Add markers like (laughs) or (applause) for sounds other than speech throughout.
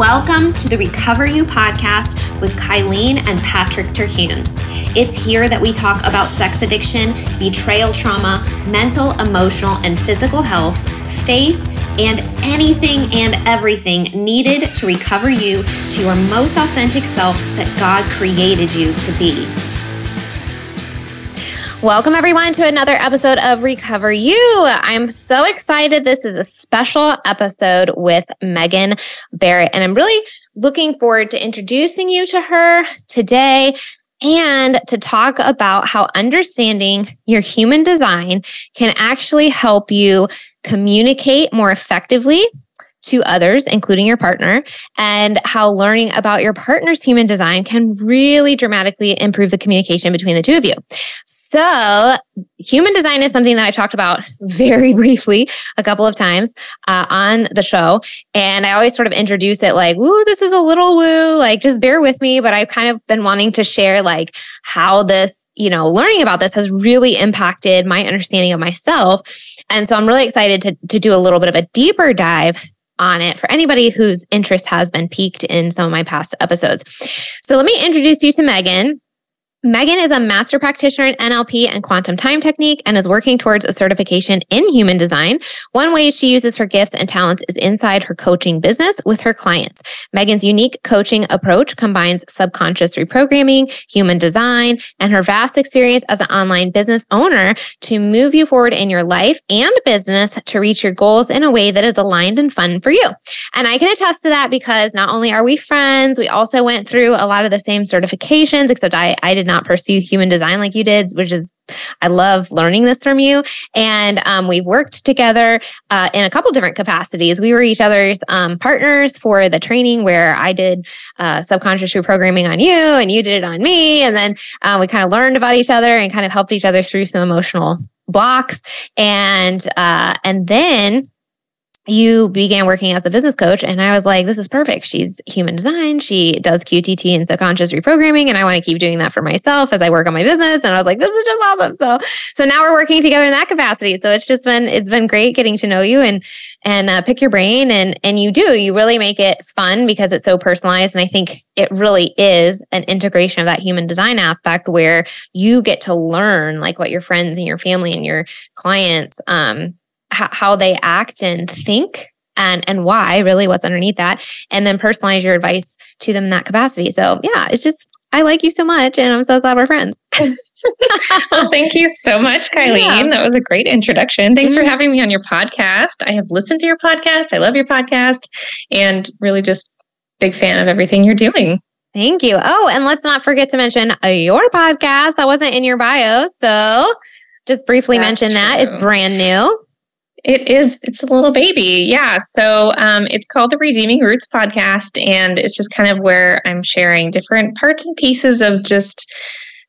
Welcome to the RecoverU podcast with Kylene and Patrick Terhune. It's here that we talk about sex addiction, betrayal trauma, mental, emotional, and physical health, faith, and anything and everything needed to recover you to your most authentic self that God created you to be. Welcome, everyone, to another episode of RecoverU. I'm so excited. This is a special episode with Megan Barrett, and I'm really looking forward to introducing you to her today and to talk about how understanding your human design can actually help you communicate more effectively to others, including your partner, and how learning about your partner's human design can really dramatically improve the communication between the two of you. So, human design is something that I've talked about (laughs) very briefly a couple of times uh, on the show. And I always sort of introduce it like, ooh, this is a little woo, like just bear with me. But I've kind of been wanting to share like how this, you know, learning about this has really impacted my understanding of myself. And so I'm really excited to, to do a little bit of a deeper dive on it for anybody whose interest has been piqued in some of my past episodes. So let me introduce you to Megan. Megan is a master practitioner in NLP and quantum time technique and is working towards a certification in human design. One way she uses her gifts and talents is inside her coaching business with her clients. Megan's unique coaching approach combines subconscious reprogramming, human design, and her vast experience as an online business owner to move you forward in your life and business to reach your goals in a way that is aligned and fun for you. And I can attest to that because not only are we friends, we also went through a lot of the same certifications, except I, I did not pursue human design like you did, which is, I love learning this from you. And um, we've worked together uh, in a couple different capacities. We were each other's um, partners for the training where I did uh, subconscious reprogramming on you and you did it on me. And then uh, we kind of learned about each other and kind of helped each other through some emotional blocks. And, uh, and then you began working as a business coach and i was like this is perfect. She's human design. She does qtt and subconscious reprogramming and i want to keep doing that for myself as i work on my business. And i was like this is just awesome. So so now we're working together in that capacity. So it's just been it's been great getting to know you and and uh, pick your brain and and you do. You really make it fun because it's so personalized and i think it really is an integration of that human design aspect where you get to learn like what your friends and your family and your clients um how they act and think and and why really what's underneath that and then personalize your advice to them in that capacity. So yeah it's just i like you so much and i'm so glad we're friends. (laughs) Well thank you so much kylene yeah. that was a great introduction. Thanks mm-hmm. for having me on your podcast. I have listened to your podcast. I love your podcast and really just big fan of everything you're doing. Thank you. Oh and let's not forget to mention uh, your podcast that wasn't in your bio. So just briefly That's mention true. that. It's brand new it is, it's a little baby. Yeah. So um, it's called the Redeeming Roots podcast. And it's just kind of where I'm sharing different parts and pieces of just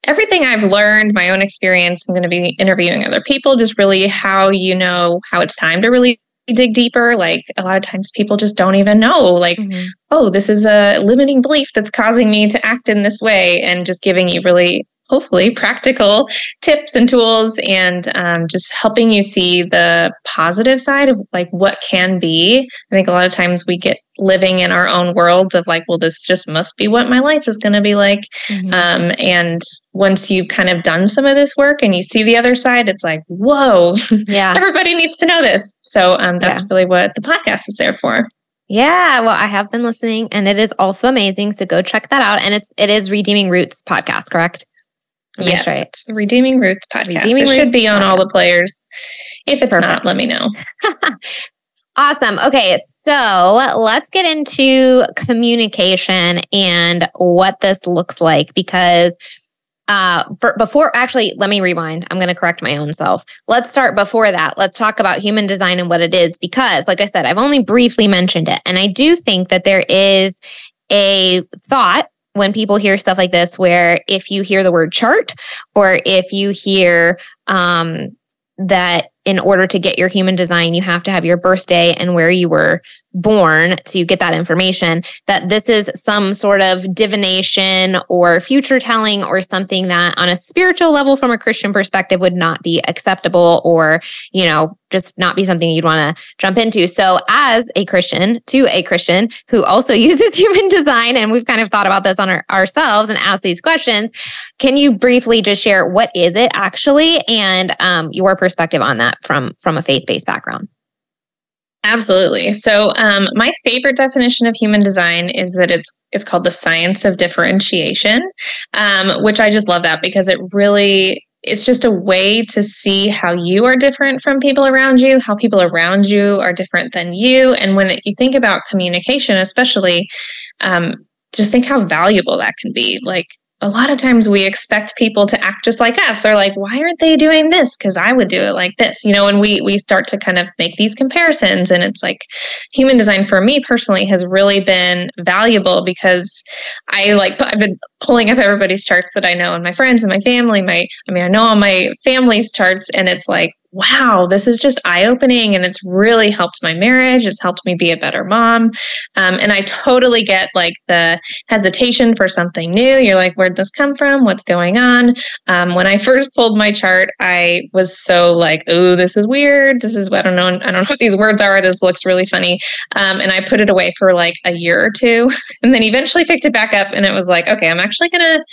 everything I've learned, my own experience. I'm going to be interviewing other people, just really how you know how it's time to really dig deeper. Like a lot of times people just don't even know, like, mm-hmm. oh, this is a limiting belief that's causing me to act in this way, and just giving you really hopefully practical tips and tools and um, just helping you see the positive side of like what can be i think a lot of times we get living in our own world of like well this just must be what my life is going to be like mm-hmm. um, and once you've kind of done some of this work and you see the other side it's like whoa yeah (laughs) everybody needs to know this so um, that's yeah. really what the podcast is there for yeah, well, I have been listening and it is also amazing. So go check that out. And it's it is Redeeming Roots podcast, correct? Yes, right. It's the Redeeming Roots podcast. Redeeming it Roots should be on podcast. all the players. If it's Perfect. not, let me know. (laughs) awesome. Okay, so let's get into communication and what this looks like because uh for, before actually let me rewind i'm going to correct my own self let's start before that let's talk about human design and what it is because like i said i've only briefly mentioned it and i do think that there is a thought when people hear stuff like this, where if you hear the word chart or if you hear um, that in order to get your human design, you have to have your birthday and where you were born to get that information that this is some sort of divination or future telling or something that on a spiritual level from a christian perspective would not be acceptable or you know just not be something you'd want to jump into. So as a christian to a christian who also (laughs) uses human design and we've kind of thought about this on our, ourselves and asked these questions can you briefly just share what is it actually and um, your perspective on that from from a faith-based background Absolutely. So, um, my favorite definition of human design is that it's it's called the science of differentiation, um, which I just love that because it really it's just a way to see how you are different from people around you, how people around you are different than you, and when it, you think about communication, especially, um, just think how valuable that can be. Like a lot of times we expect people to act just like us or like why aren't they doing this? Because i would do it like this you know and we we start to kind of make these comparisons and it's like human design for me personally has really been valuable because i like i've been pulling up everybody's charts that i know and my friends and my family my i mean i know all my family's charts and it's like wow, this is just eye opening and it's really helped my marriage. It's helped me be a better mom. Um, and I totally get like the hesitation for something new. You're like, where'd this come from? What's going on? Um, when I first pulled my chart, I was so like, oh, this is weird. This is, I don't know. I don't know what these words are. This looks really funny. Um, and I put it away for like a year or two (laughs) and then eventually picked it back up and it was like, okay, I'm actually going to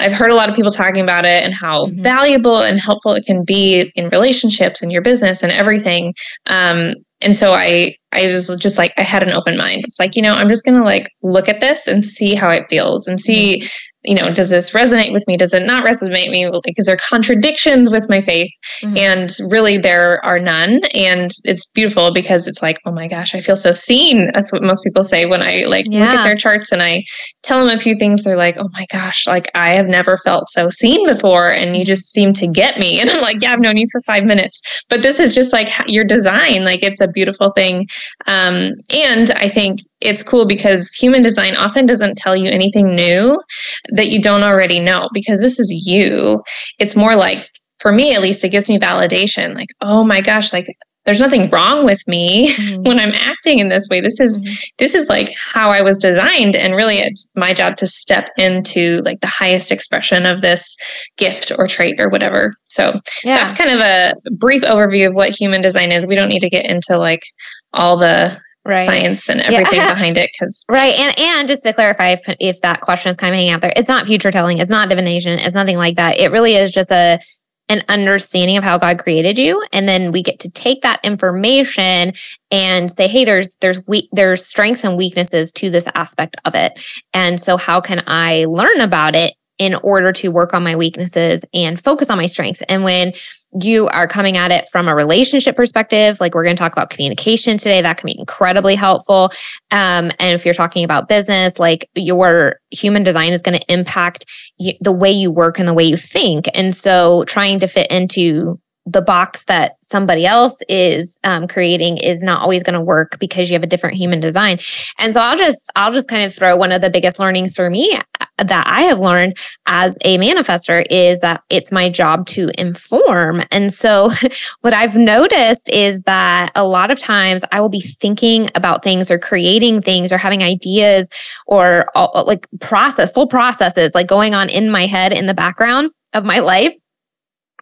I've heard a lot of people talking about it and how mm-hmm. valuable and helpful it can be in relationships and your business and everything. Um, and so I I was just like I had an open mind. It's like, you know, I'm just going to like look at this and see how it feels and see mm-hmm you know, does this resonate with me? Does it not resonate with me? Like, is there are contradictions with my faith? Mm-hmm. And really, there are none. And it's beautiful because it's like, oh my gosh, I feel so seen. That's what most people say when I like yeah. look at their charts and I tell them a few things. They're like, oh my gosh, like I have never felt so seen before. And you just seem to get me. (laughs) And I'm like, yeah, I've known you for five minutes. But this is just like your design. Like, it's a beautiful thing. Um, and I think it's cool because human design often doesn't tell you anything new that you don't already know because this is you. It's more like, for me at least, it gives me validation like, oh my gosh, like there's nothing wrong with me mm-hmm. (laughs) when I'm acting in this way. This is mm-hmm. this is like how I was designed and really it's my job to step into like the highest expression of this gift or trait or whatever. So yeah. that's kind of a brief overview of what human design is. We don't need to get into like all the right. science and everything yeah. (laughs) behind it because right and and just to clarify if, if that question is kind of hanging out there it's not future telling it's not divination it's nothing like that it really is just a an understanding of how God created you and then we get to take that information and say hey there's there's we there's strengths and weaknesses to this aspect of it and so how can I learn about it in order to work on my weaknesses and focus on my strengths. And when you are coming at it from a relationship perspective, like we're going to talk about communication today, that can be incredibly helpful. Um, and if you're talking about business, like your human design is going to impact the way you work and the way you think. And so trying to fit into the box that somebody else is um, creating is not always going to work because you have a different human design. And so i'll just i'll just kind of throw one of the biggest learnings for me uh, that i have learned as a manifester is that it's my job to inform. And so (laughs) what i've noticed is that a lot of times i will be thinking about things or creating things or having ideas or uh, like process full processes like going on in my head in the background of my life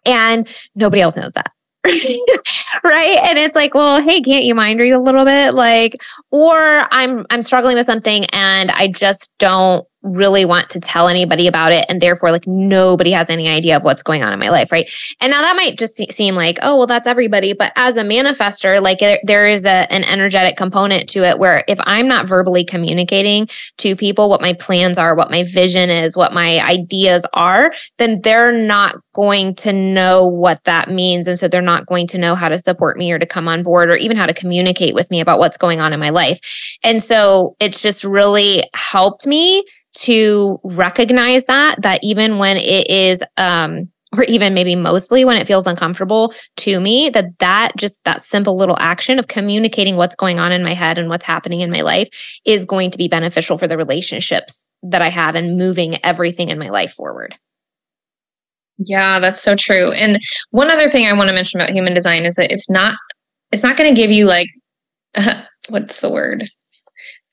and nobody else knows that. (laughs) (laughs) right? And it's like well hey can't you mind read a little bit? Like or i'm i'm struggling with something and i just don't really want to tell anybody about it. And therefore like nobody has any idea of what's going on in my life right? And now that might just seem like oh well that's everybody. But as a manifester like there, there is a, an energetic component to it where if i'm not verbally communicating to people what my plans are what my vision is what my ideas are then they're not going to know what that means. And so they're not going to know how to support me or to come on board or even how to communicate with me about what's going on in my life and so it's just really helped me to recognize that that even when it is um or even maybe mostly when it feels uncomfortable to me that that just that simple little action of communicating what's going on in my head and what's happening in my life is going to be beneficial for the relationships that I have and moving everything in my life forward. Yeah, that's so true. And one other thing I want to mention about human design is that it's not it's not going to give you like uh, (laughs) what's the word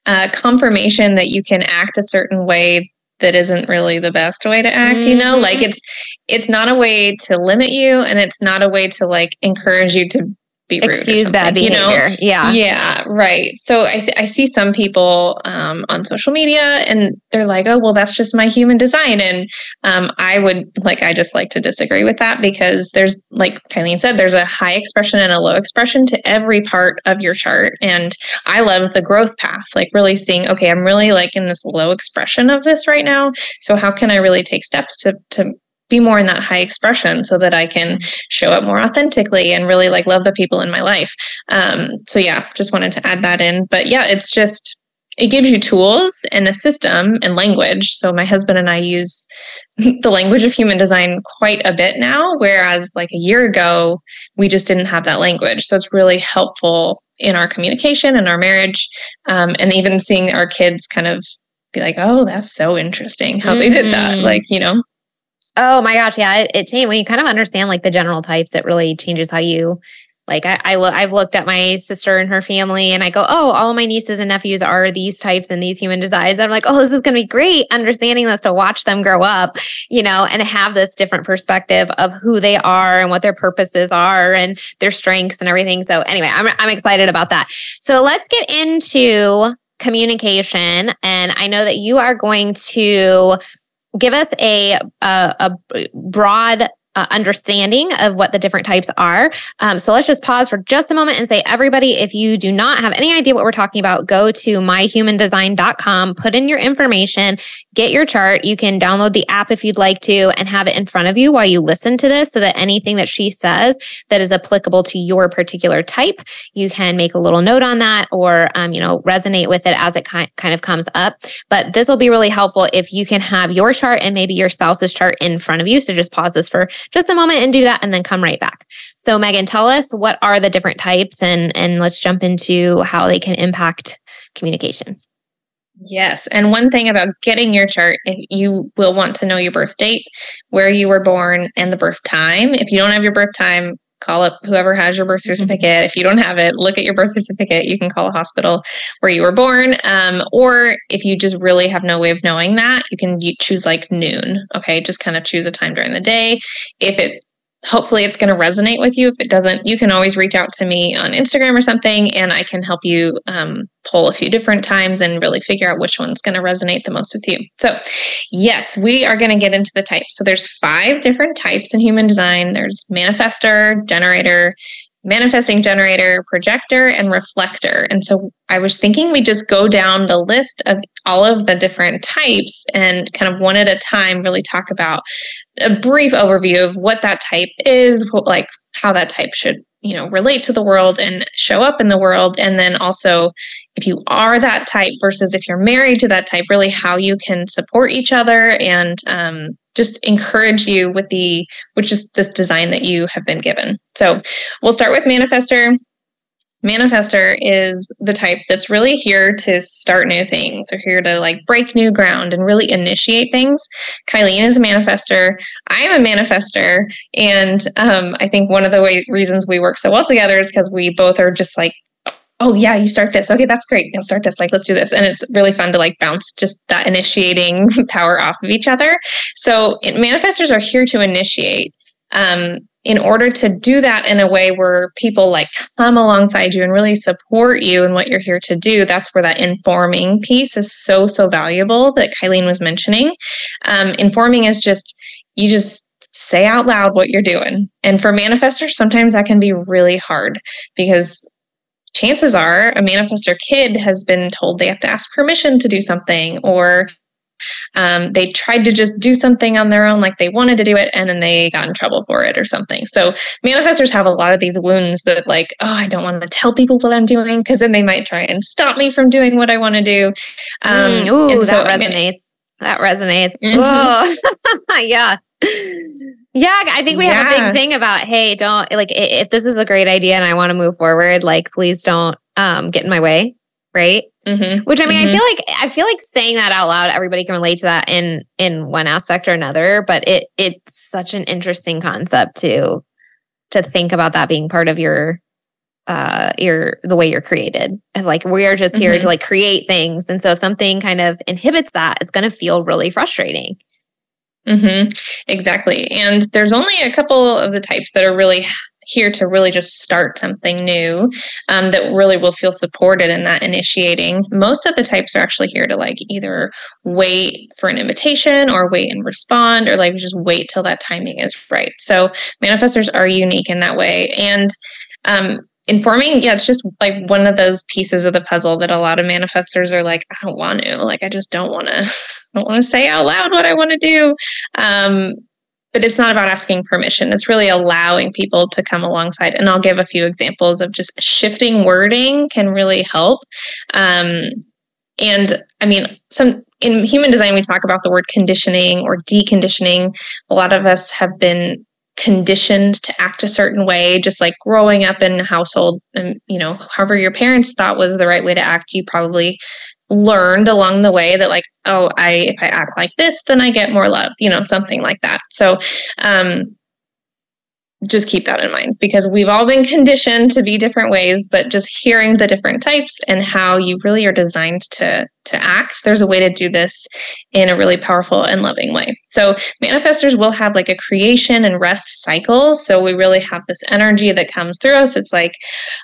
uh, confirmation that you can act a certain way that isn't really the best way to act mm-hmm. you know like mm-hmm. it's it's not a way to limit you and it's not a way to like encourage you to be excuse bad behavior. You know? Yeah, yeah, right. So I th- I see some people um, on social media, and they're like, "Oh, well, that's just my human design," and um, I would like I just like to disagree with that because there's like Kylene said, there's a high expression and a low expression to every part of your chart, and I love the growth path, like really seeing, okay, I'm really like in this low expression of this right now, so how can I really take steps to to be more in that high expression so that I can show up more authentically and really like love the people in my life. Um, so yeah, just wanted to add that in. But yeah, it's just it gives you tools and a system and language. So my husband and I use (laughs) the language of human design quite a bit now, whereas like a year ago, we just didn't have that language. So it's really helpful in our communication and our marriage, um, and even seeing our kids kind of be like, "Oh, that's so interesting how mm-hmm. they did that." Mm-hmm. Like you know, Oh my gosh, yeah, it, it when you kind of understand like the general types, it really changes how you like I, I lo- I've looked at my sister and her family and I go, oh, all my nieces and nephews are these types and these human designs. I'm like, oh, this is going to be great understanding this to watch them grow up, you know, and have this different perspective of who they are and what their purposes are and their strengths and everything. So anyway, I'm, I'm excited about that. So let's get into communication. And I know that you are going to give us a, a, a broad uh, understanding of what the different types are. Um, so let's just pause for just a moment and say, everybody, if you do not have any idea what we're talking about, go to myhumandesign.com, put in your information, get your chart. You can download the app if you'd like to and have it in front of you while you listen to this so that anything that she says that is applicable to your particular type, you can make a little note on that or, um, you know, resonate with it as it kind of comes up. But this will be really helpful if you can have your chart and maybe your spouse's chart in front of you. So just pause this for just a moment and do that and then come right back. So Megan, tell us what are the different types and and let's jump into how they can impact communication. Yes. And one thing about getting your chart, you will want to know your birth date, where you were born, and the birth time. If you don't have your birth time, call up whoever has your birth mm-hmm. certificate. If you don't have it, look at your birth certificate. You can call a hospital where you were born. Um, or if you just really have no way of knowing that, you can choose like noon. Okay. Just kind of choose a time during the day. If it hopefully it's going to resonate with you. If it doesn't, you can always reach out to me on Instagram or something, and I can help you um, pull a few different times and really figure out which one's going to resonate the most with you. So, yes, we are going to get into the types. So, there's five different types in human design. There's manifestor, generator, manifesting generator, projector, and reflector. And so I was thinking we just go down the list of all of the different types and kind of one at a time really talk about a brief overview of what that type is, what, like how that type should you know relate to the world and show up in the world. And then also if you are that type versus if you're married to that type really how you can support each other and um, just encourage you with the which is this design that you have been given. So we'll start with manifestor manifestor is the type that's really here to start new things. Or here to like break new ground and really initiate things. Kylene is a manifestor. I'm a manifestor. And um, i think one of the way, reasons we work so well together is because we both are just like oh yeah you start this. Okay that's great. You'll start this. Like let's do this. And it's really fun to like bounce just that initiating (laughs) power off of each other. So it, manifestors are here to initiate um, in order to do that in a way where people like come alongside you and really support you and what you're here to do, that's where that informing piece is so, so valuable that Kylene was mentioning. Um, informing is just, you just say out loud what you're doing. And for manifestors, sometimes that can be really hard because chances are a manifestor kid has been told they have to ask permission to do something or um, they tried to just do something on their own, like they wanted to do it, and then they got in trouble for it or something. So manifestors have a lot of these wounds that, like, oh, I don't want to tell people what I'm doing because then they might try and stop me from doing what I want to do. Um, mm, ooh, so, that resonates. that resonates. Mm-hmm. (laughs) yeah. Yeah, I think we yeah. have a big thing about hey, don't like if this is a great idea and I want to move forward, like please don't um, get in my way, right? Mm-hmm. Which I mean, mm-hmm. I feel like I feel like saying that out loud, everybody can relate to that in in one aspect or another. But it it's such an interesting concept to to think about that being part of your uh your the way you're created and like we are just here mm-hmm. to like create things and so if something kind of inhibits that it's going to feel really frustrating mm-hmm. exactly and there's only a couple of the types that are really here to really just start something new um, that really will feel supported in that initiating. Most of the types are actually here to like either wait for an invitation or wait and respond or like just wait till that timing is right. So manifestors are unique in that way. And um, informing yeah it's just like one of those pieces of the puzzle that a lot of manifestors are like i don't want to like i just don't want to i don't want to say out loud what i want to do um, but it's not about asking permission. It's really allowing people to come alongside. And I'll give a few examples of just shifting wording can really help. Um, and I mean, some in human design, we talk about the word conditioning or deconditioning. A lot of us have been conditioned to act a certain way, just like growing up in a household and, you know, however your parents thought was the right way to act, you probably learned along the way that like oh i if i act like this then i get more love you know something like that. So um just keep that in mind because we've all been (laughs) conditioned to be different ways but just hearing the different types and how you really are designed to to act there's a way to do this in a really powerful and loving way. So manifestors will have like a creation and rest cycle. So we really have this energy that comes through us. It's like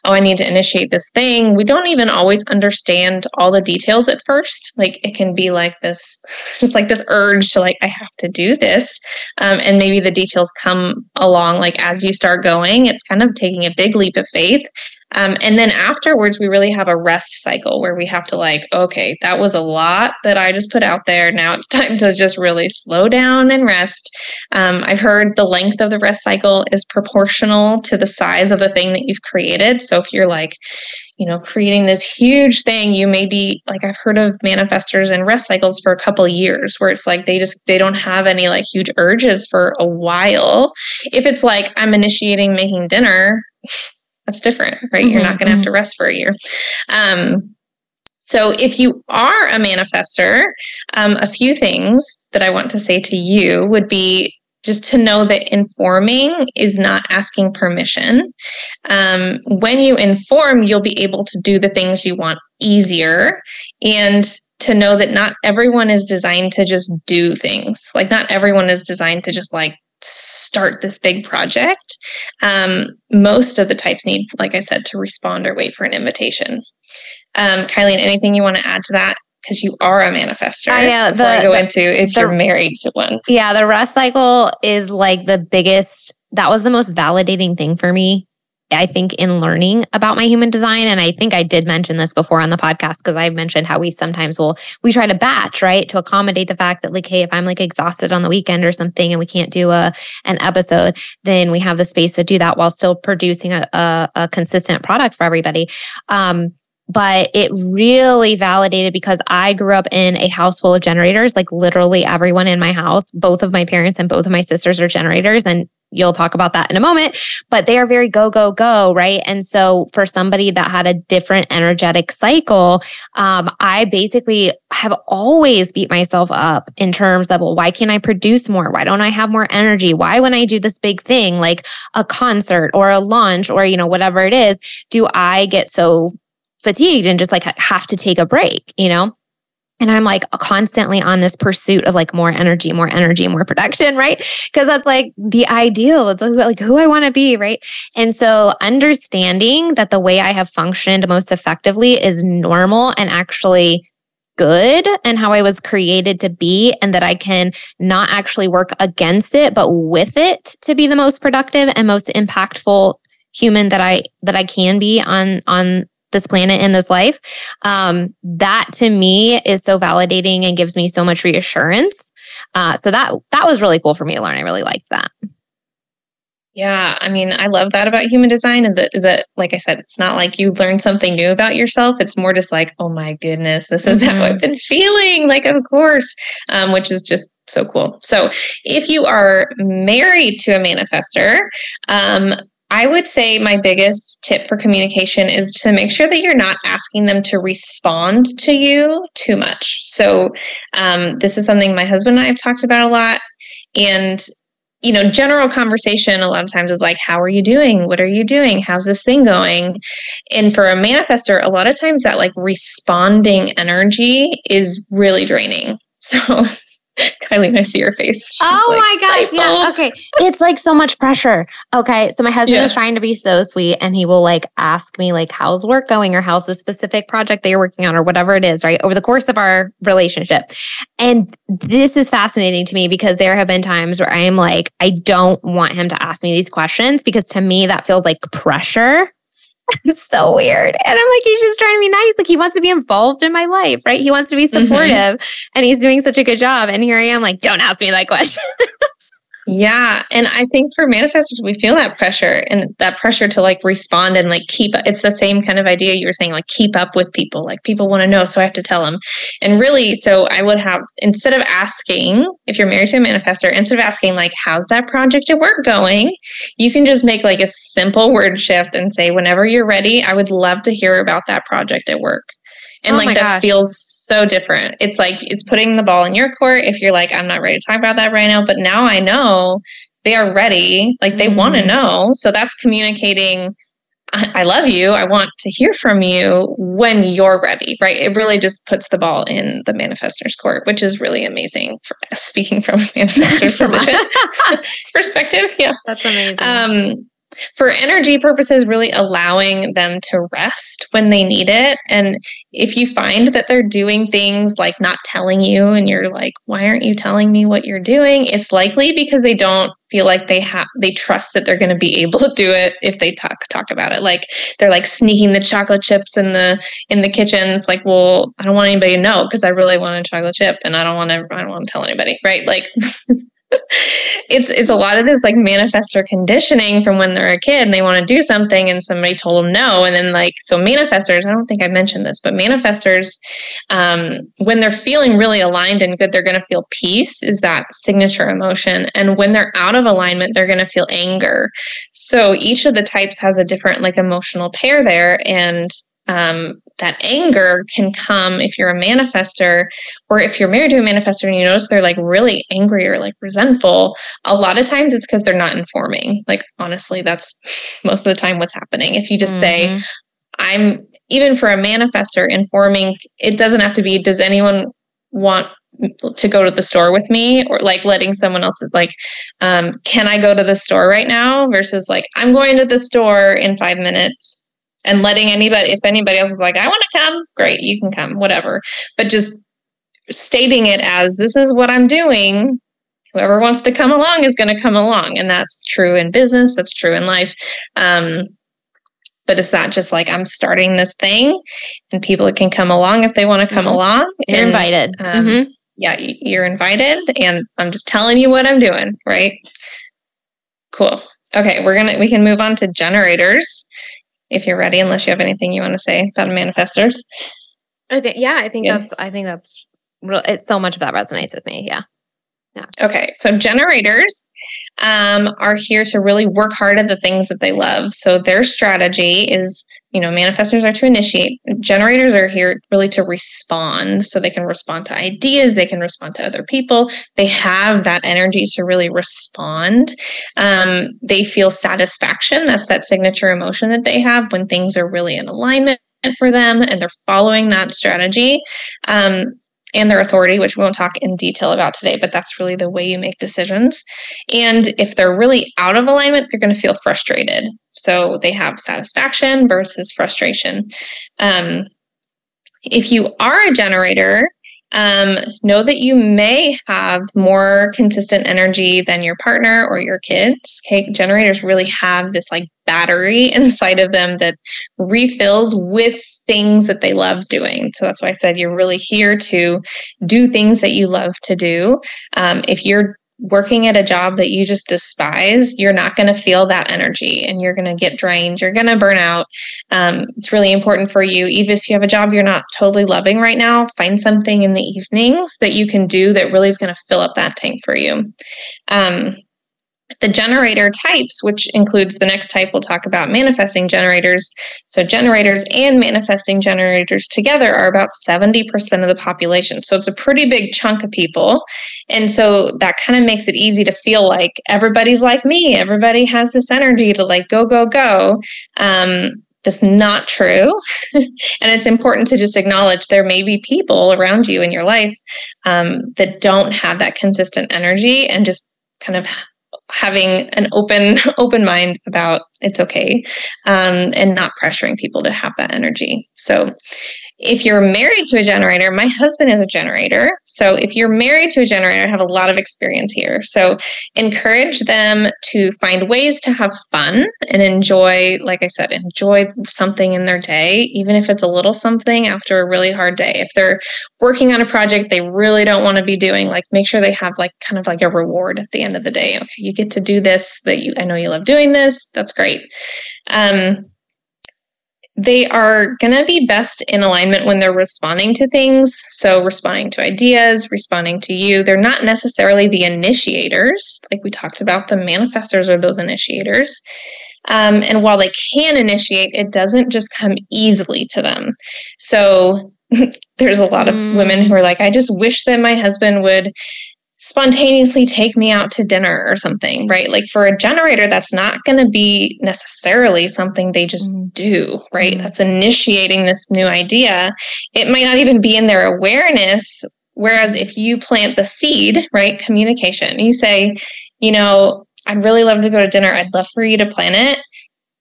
oh i need to initiate this thing. We don't even always understand all the details at first. Like it can be like this (laughs) just like this urge to like i have to do this. Um, and maybe the details come along like as you start going it's kind of taking a big leap of faith um, and then afterwards, we really have a rest cycle where we have to, like, okay, that was a lot that I just put out there. Now it's (laughs) time to just really slow down and rest. Um, I've heard the length of the rest cycle is proportional to the size of the thing that you've created. So if you're like, you know, creating this huge thing, you may be like, I've heard of manifestors and rest cycles for a couple years where it's like they just, they don't have any like huge urges for a while. If it's like, I'm initiating making dinner, that's different, right? Mm-hmm, You're not going to have to mm-hmm. rest for a year. Um, so, if you are a manifester, um, a few things that I want to say to you would be just to know that informing is not asking permission. Um, when you inform, you'll be able to do the things you want easier and to know that not everyone is designed to just do things. Like, not everyone is designed to just like start this big project. Um, most of the types need, like I said, to respond or wait for an invitation. Um, Kylene, anything you want to add to that? Because you are a manifester. I know. The, I go the, into if the, you're married to one. Yeah, the rest cycle is like the biggest. That was the most validating thing for me I think, in learning about my human design. And I think I did mention this before on the podcast because I mentioned how we sometimes will, we try to batch, right? To accommodate the fact that, like, hey, if I'm like exhausted on the weekend or something and we can't do a an episode, then we have the space to do that while still producing a, a, a consistent product for everybody. Um, but it really validated because I grew up in a house full of generators. Like literally everyone in my house, both of my parents and both of my sisters are generators. And you'll talk about that in a moment, but they are very go, go, go, right? And so for somebody that had a different energetic cycle, um, I basically have always beat myself up in terms of, well, why can't I produce more? Why don't I have more energy? Why, when I do this big thing like a concert or a launch or, you know, whatever it is, do I get so fatigued and just like have to take a break, you know? And I'm like constantly on this pursuit of like more energy, more energy, more production, right? Because that's like the ideal. It's like who I want to be, right? And so understanding that the way I have functioned most effectively is normal and actually good and how I was created to be, and that I can not actually work against it, but with it to be the most productive and most impactful human that I that I can be on on this planet in this life. Um, that to me is so validating and gives me so much reassurance. Uh, so that that was really cool for me to learn. I really liked that. Yeah, I mean, I love that about human design. And that is that, like I said, it's not like you learn something new about yourself. It's more just like, oh my goodness, this is mm-hmm. how I've been feeling. Like, of course, um, which is just so cool. So, if you are married to a manifester, um, I would say my biggest tip for communication is to make sure that you're not asking them to respond to you too much. So, um, this is something my husband and I have talked about a lot. And you know, general conversation a lot of times is like, how are you doing? What are you doing? How's this thing going? And for a manifester, a lot of times that like responding energy is really draining. (laughs) So (laughs) Kylene, I see your face. Oh like, my gosh. Yeah. Okay. It's like so much pressure. Okay. So my husband yeah. is trying to be so sweet and he will like ask me, like, how's work going or how's the specific project that you're working on or whatever it is, right? Over the course of our relationship. And this is fascinating to me because there have been times where I am like, I don't want him to ask me these questions because to me that feels like pressure (laughs) it's so weird. And I'm like, he's just trying to be nice. Like he wants to be involved in my life, right? He wants to be mm-hmm. supportive mm-hmm. and he's doing such a good job. And here I am like, don't ask me that question. (laughs) Yeah. And I think for manifestors, we feel that pressure and that pressure to like respond and like keep it's the same kind of idea you were saying, like keep up with people. Like people want to know, so I have to tell them. And really, so I would have instead of asking, if you're married to a manifestor, instead of asking, like, how's that project at work going? You can just make like a simple word shift and say, whenever you're ready, I would love to hear about that project at work. And oh like that gosh. feels so different. It's like it's putting the ball in your court if you're like, I'm not ready to talk about that right now. But now I know they are ready. Like they mm. want to know. So that's communicating. I love you. I want to hear from you when you're ready, right? It really just puts the ball in the manifestor's court, which is really amazing for speaking from a (laughs) manifestor's (laughs) position (laughs) perspective. Yeah. That's amazing. Um, for energy purposes, really allowing them to rest when they need it. And if you find that they're doing things like not telling you and you're like, why aren't you telling me what you're doing? It's likely because they don't feel like they have they trust that they're going to be able to do it if they talk talk about it. Like they're like sneaking the chocolate chips in the in the kitchen. It's like, well, I don't want anybody to know because I really want a chocolate chip and I don't want to I don't want to tell anybody, right? Like (laughs) it's it's a lot of this like manifestor conditioning from when they're a kid and they want to do something and somebody told them no. And then like so manifestors i don't think i mentioned this but manifestors um, when they're feeling really aligned and good they're going to feel peace is that signature emotion. And when they're out of alignment they're going to feel anger. So each of the types has a different like emotional pair there. And um, that anger can come if you're a manifester or if you're married to a manifester and you notice they're like really angry or like resentful a lot of times it's because they're not informing. Like honestly that's (laughs) most of the time what's happening. If you just mm-hmm. say i'm even for a manifester informing it doesn't have to be does anyone want to go to the store with me? Or like letting someone else like um, can i go to the store right now? Versus like i'm going to the store in five minutes and letting anybody if anybody else is like i want to come great you can come whatever. But just stating it as this is what i'm doing. Whoever wants to come along is going to come along and that's true in business that's true in life um, but it's not just like i'm starting this thing and people can come along if they want to come mm-hmm. along you're and, invited. um, mm-hmm. yeah you're invited and i'm just telling you what i'm doing right? Cool. Okay we're gonna we can move on to generators if you're ready, unless you have anything you want to say about manifestors. I think, yeah, I think that's, I think that's real. It's so much of that resonates with me. Yeah. Yeah. Okay. So generators um, are here to really work hard at the things that they love. So their strategy is, you know, manifestors are to initiate. Generators are here really to respond. So they can respond to ideas, they can respond to other people. They have that energy to really respond. Um, they feel satisfaction. That's that signature emotion that they have when things are really in alignment for them and they're following that strategy. Um, and their authority, which we won't talk in detail about today, but that's really the way you make decisions. And if they're really out of alignment, they're going to feel frustrated. So they have satisfaction versus frustration. Um, if you are a generator, um, know that you may have more consistent energy than your partner or your kids. Okay, generators really have this like battery (laughs) inside of them that refills with things that they love doing. So that's why I said you're really here to do things that you love to do. Um, if you're working at a job that you just despise, you're not going to feel that energy and you're going to get drained. You're going to burn out. Um, it's really important for you, even if you have a job you're not totally loving right now, find something in the evenings that you can do that really is going to fill up that tank for you. Um, the generator types, which includes the next type, we'll talk about manifesting generators. So, generators and manifesting generators together are about 70% of the population. So, it's a pretty big chunk of people. And so, that kind of makes it easy to feel like everybody's like me, everybody has this energy to like go, go, go. Um, that's not true. (laughs) and it's important to just acknowledge there may be people around you in your life um, that don't have that consistent energy and just kind of having an open (laughs) open mind about it's okay um, and not pressuring people to have that energy. So if you're married to a generator, my husband is a generator. So if you're married to a generator, I have a lot of experience here. So encourage them to find ways to have fun and enjoy, like I said, enjoy something in their day, even if it's a little something after a really hard day. If they're working on a project they really don't want to be doing, like make sure they have like kind of like a reward at the end of the day. Okay, you get to do this that you, I know you love doing this. That's great. Um, they are going to be best in alignment when they're responding to things. So, responding to ideas, responding to you. They're not necessarily the initiators. Like we talked about, the manifestors are those initiators. Um, and while they can initiate, it doesn't just come easily to them. So, (laughs) there's a lot of mm. women who are like, I just wish that my husband would spontaneously take me out to dinner or something, right? Like for a generator, that's not going to be necessarily something they just mm-hmm. do, right? Mm-hmm. That's initiating this new idea. It might not even be in their awareness. Whereas if you plant the seed, right, communication, you say, you know, I'd really love to go to dinner. I'd love for you to plan it.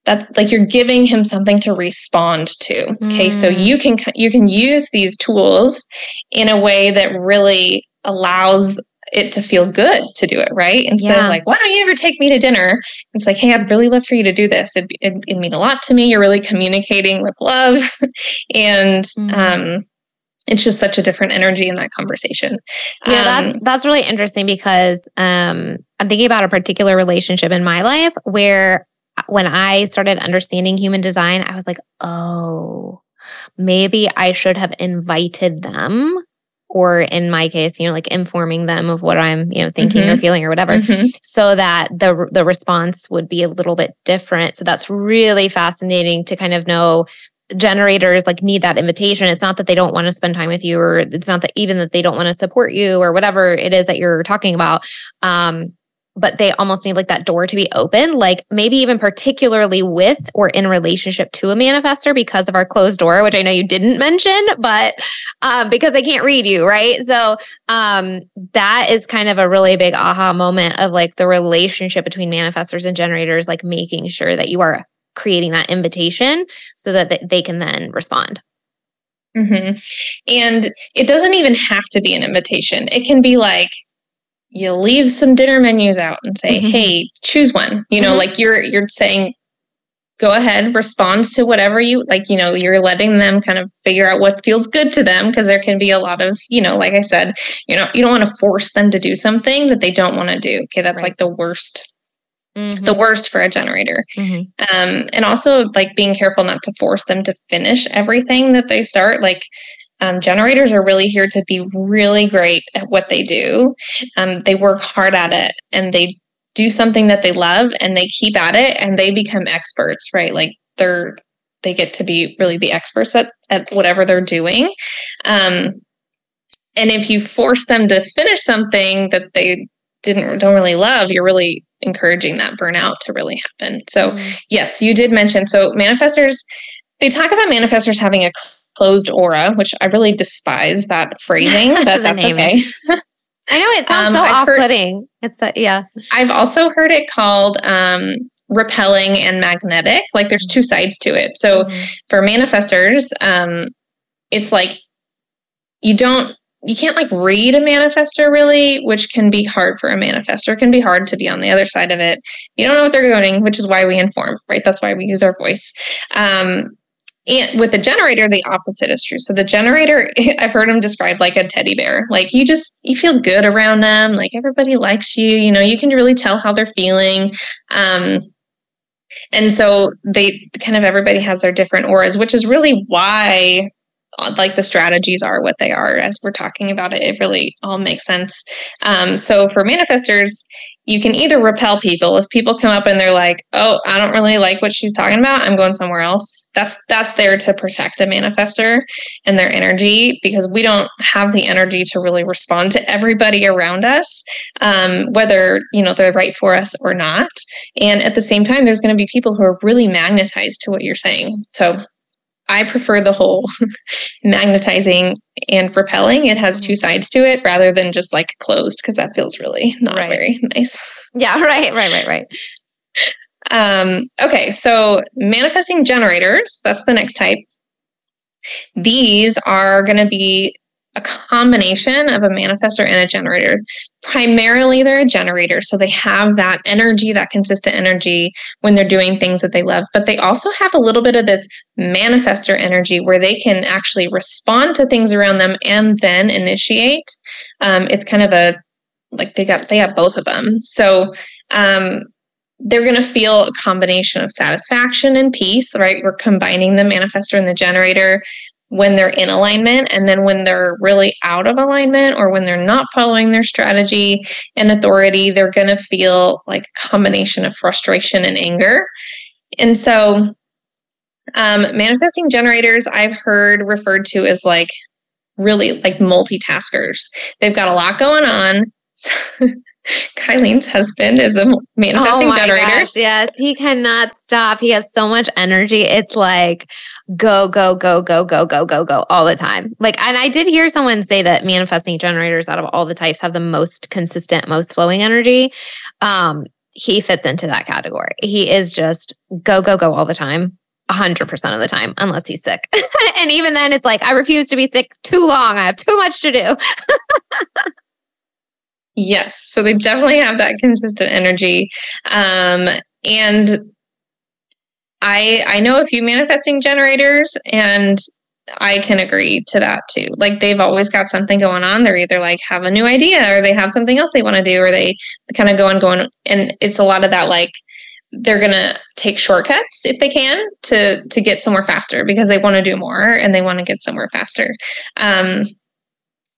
That's like you're giving him something to respond to. Okay. Mm. So you can you can use these tools in a way that really allows it to feel good to do it, right? Instead yeah. of like, why don't you ever take me to dinner? It's like, hey, I'd really love for you to do this. It, it, it mean a lot to me. You're really communicating with love. (laughs) and mm-hmm. um, it's just such a different energy in that conversation. Yeah, um, that's that's really interesting because um, I'm thinking about a particular relationship in my life where uh, when I started understanding human design, I was like, oh, maybe I should have invited them or in my case you know like informing them of what i'm you know thinking mm-hmm. or feeling or whatever mm-hmm. so that the the response would be a little bit different so that's really fascinating to kind of know generators like need that invitation it's not that they don't want to spend time with you or it's not that even that they don't want to support you or whatever it is that you're talking about um but they almost need like that door to be open, like maybe even particularly with or in relationship to a manifestor because of our closed door, which I know you didn't mention, but um, because they can't read you, right? So um, that is kind of a really big aha moment of like the relationship between manifestors and generators, like making sure that you are creating that invitation so that they can then respond. Mm-hmm. And it doesn't even have to be an invitation. It can be like, you leave some dinner menus out and say, mm-hmm. "Hey, choose one." You know, mm-hmm. like you're you're saying go ahead, respond to whatever you like, you know, you're letting them kind of figure out what feels good to them because there can be a lot of, you know, like I said, you know, you don't want to force them to do something that they don't want to do. Okay, that's right. like the worst Mm-hmm. the worst for a generator. Mm-hmm. Um, and also like being careful not to force them to finish everything that they start. Like um, generators are really here to be really great at what they do. Um, they work hard at it and they do something that they love and they keep at it and they become experts, right? Like they're they get to be really the experts at, at whatever they're doing. Um, and if you force them to finish something that they didn't don't really love, you're really encouraging that burnout to really happen. So mm. yes, you did mention so manifestors. They talk about manifestors having a closed aura, which I really despise that (laughs) phrasing, but that's okay. I know it sounds (laughs) um, so I've off-putting. Heard, it's a, yeah. I've also heard it called um, repelling and magnetic. Like there's two sides to it. So mm-hmm. for manifestors, um, it's like you don't you can't like read a manifestor really, which can be hard for a manifestor. It can be hard to be on the other side of it. You don't know what they're going, which is why we inform, right? That's why we use our voice. Um, and with the generator, the opposite is true. So the generator, (laughs) I've heard them described like a teddy bear. Like you just you feel good around them. Like everybody likes you. You know, you can really tell how they're feeling. Um, and so they kind of everybody has their different auras, which is really why like the strategies are what they are as we're talking about it it really all makes sense. Um, so for manifestors you can either repel people. If people come up and they're like oh i don't really like what she's talking about i'm going somewhere else that's that's there to protect a manifestor and their energy because we don't have the energy to really respond to everybody around us um, whether you know they're right for us or not. And at the same time there's going to be people who are really magnetized to what you're saying. So I prefer the whole (laughs) magnetizing and repelling. It has two sides to it rather than just like closed because that feels really not right. very (laughs) nice. Yeah, (laughs) right, right, right, right. Um, okay, so manifesting generators, that's the next type. These are going to be a combination of a manifestor and a generator. Primarily, they're a generator. So they have that energy, that consistent energy when they're doing things that they love. But they also have a little bit of this manifestor energy where they can actually respond to things around them and then initiate. Um, it's kind of a like they got they have both of them. So um, they're going to feel a combination of satisfaction and peace, right? We're combining the manifestor and the generator when they're in alignment and then when they're really out of alignment or when they're not following their strategy and authority they're going to feel like a combination of frustration and anger. And so um, manifesting generators i've heard referred to as like really like multitaskers. They've got a lot going on (laughs) Kylene's husband is a manifesting oh generator. Gosh, yes, he cannot stop. He has so much energy. It's like go, go, go, go, go, go, go, go all the time. Like, and I did hear someone say that manifesting generators out of all the types have the most consistent, most flowing energy. Um, he fits into that category. He is just go, go, go all the time. 100% of the time, unless he's sick. (laughs) and even then, it's like, I refuse to be sick too long. I have too much to do. (laughs) Yes. So they definitely have that consistent energy. Um, and I I know a few manifesting generators and I can agree to that too. Like they've always got something going on. They're either like have a new idea or they have something else they want to do or they kind of go on and it's a lot of that like they're going to take shortcuts if they can to to get somewhere faster because they want to do more and they want to get somewhere faster. Um,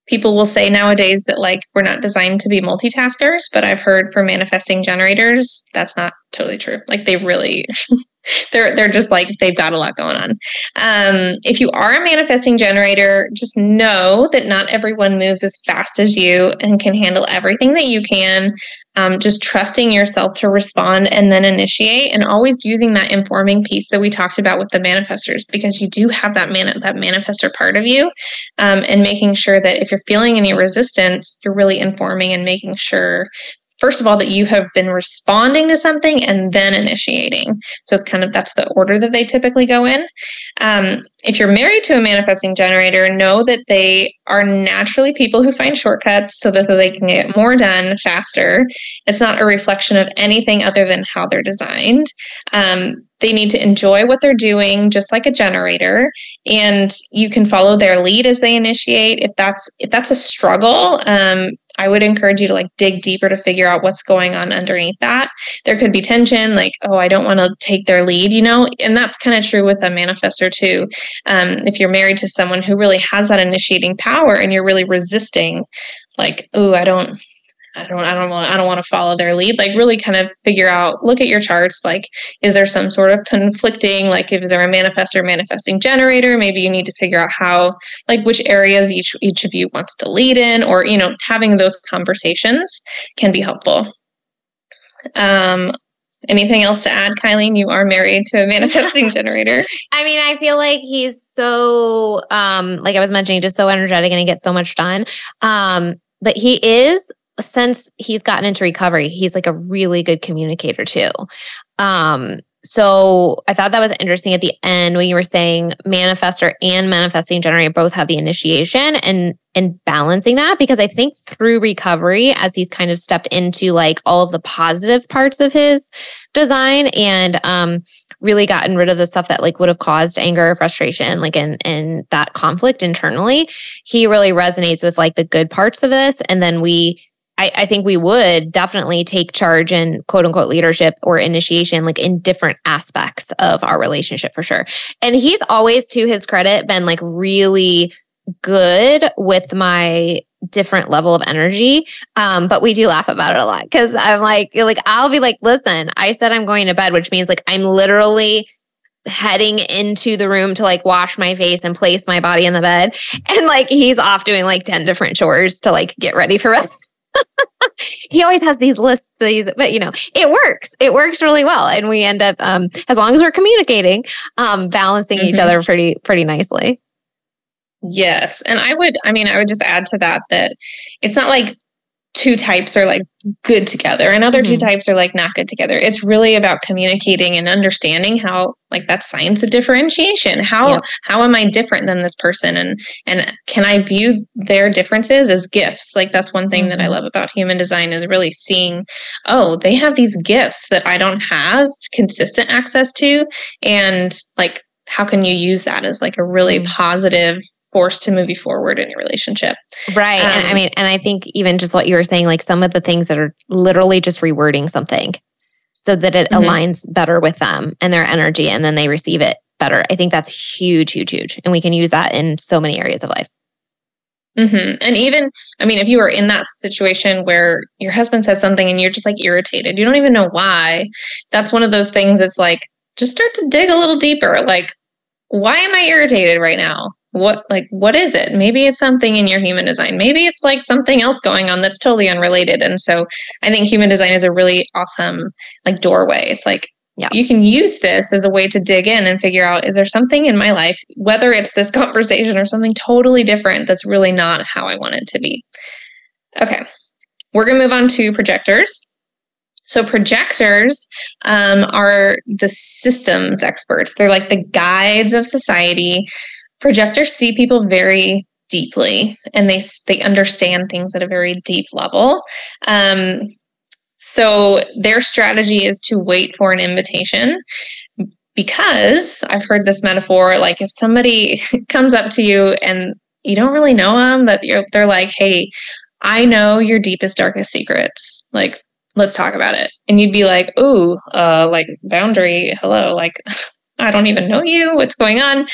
people will say nowadays that like we're not designed to be multitaskers, but I've heard for manifesting generators that's not totally true. Like they really (laughs) they're they're just like they've got a lot going on. Um, if you are a manifesting generator, just know that not everyone moves as fast as you and can handle everything that you can. Um, just trusting yourself to respond and then initiate, and always using that informing piece that we talked about with the manifestors, because you do have that man that manifestor part of you, um, and making sure that if you're feeling any resistance, you're really informing and making sure first of all that you have been responding to something and then initiating. So it's kind of that's the order that they typically go in. Um, if you're married to a manifesting generator know that they are naturally people who find shortcuts so that they can get more done faster. It's not a reflection of anything other than how they're designed. Um, they need to enjoy what they're doing just like a generator and you can follow their lead as they initiate. If that's if that's a struggle um, i would encourage you to like dig deeper to figure out what's going on underneath that. There could be tension like oh i don't want to take their lead you know? And that's kind of true with a manifestor too. Um, if you're married to someone who really has that initiating power and you're really resisting like oh i don't I don't I don't want I don't want to follow their lead. Like really kind of figure out, look at your charts. Like, is there some sort of conflicting, like is there a manifestor manifesting generator? Maybe you need to figure out how like which areas each each of you wants to lead in, or you know, having those conversations can be helpful. Um Anything else to add, Kylene? You are married to a manifesting (laughs) generator. I mean, I feel like he's so, um, like I was mentioning, just so energetic and he gets so much done. Um, but he is since he's gotten into recovery, he's like a really good communicator too. Um, so I thought that was interesting at the end when you were saying manifestor and manifesting generator both have the initiation and and balancing that because I think through recovery as he's kind of stepped into like all of the positive parts of his design and um really gotten rid of the stuff that like would have caused anger or frustration like in in that conflict internally he really resonates with like the good parts of this and then we I, I, think we would definitely take charge in quote unquote leadership or initiation, like in different aspects of our relationship for sure. And he's always, to his credit, been like really good with my different level of energy. Um, but we do laugh about it a lot because I'm like, like I'll be like, listen, I said I'm going to bed, which means like I'm literally heading into the room to like wash my face and place my body in the bed. And like he's off doing like 10 different chores to like get ready for (laughs) bed. He always has these lists, but you know, it works. It works really well. And we end up, um, as long as we're communicating, um, balancing mm-hmm. each other pretty, pretty nicely. Yes. And I would, I mean, I would just add to that that it's not like two types are like good together and other mm-hmm. two types are like not good together. It's really about communicating and understanding how like that science of differentiation. How yep. how am I different than this person and and can I view their differences as gifts? Like that's one thing mm-hmm. that I mm-hmm. love about human design is really seeing oh, they have these gifts that I don't have consistent access to and like how can you use that as like a really mm-hmm. positive force to move you forward in your relationship. Right. Um, and I mean, and I think even just what you were saying, like some of the things that are literally just rewording something so that it mm-hmm. aligns better with them and their energy and then they receive it better. I think that's huge, huge, huge. And we can use that in so many areas of life. Mm-hmm. And even, I mean, if you are in that situation where your husband says something and you're just like irritated, you don't even know why, that's one of those things It's like, just start to dig a little deeper. Like, why am I irritated right now? What like what is it? Maybe it's something in your human design. Maybe it's like something else going on that's totally unrelated. And so i think human design is a really awesome like doorway. It's like yeah. you can use this as a way to dig in and figure out is there something in my life whether it's this (laughs) conversation or something totally different that's really not how i want it to be. Okay. We're going to move on to projectors. So projectors um, are the systems experts. They're like the guides of society projectors see people very deeply and they they understand things at a very deep level um, so their strategy is to wait for an invitation because i've heard this metaphor like if somebody (laughs) comes up to you and you don't really know them but they're like hey i know your deepest darkest secrets like let's talk about it and you'd be like ooh uh like boundary hello like (laughs) I don't even know you. What's going on?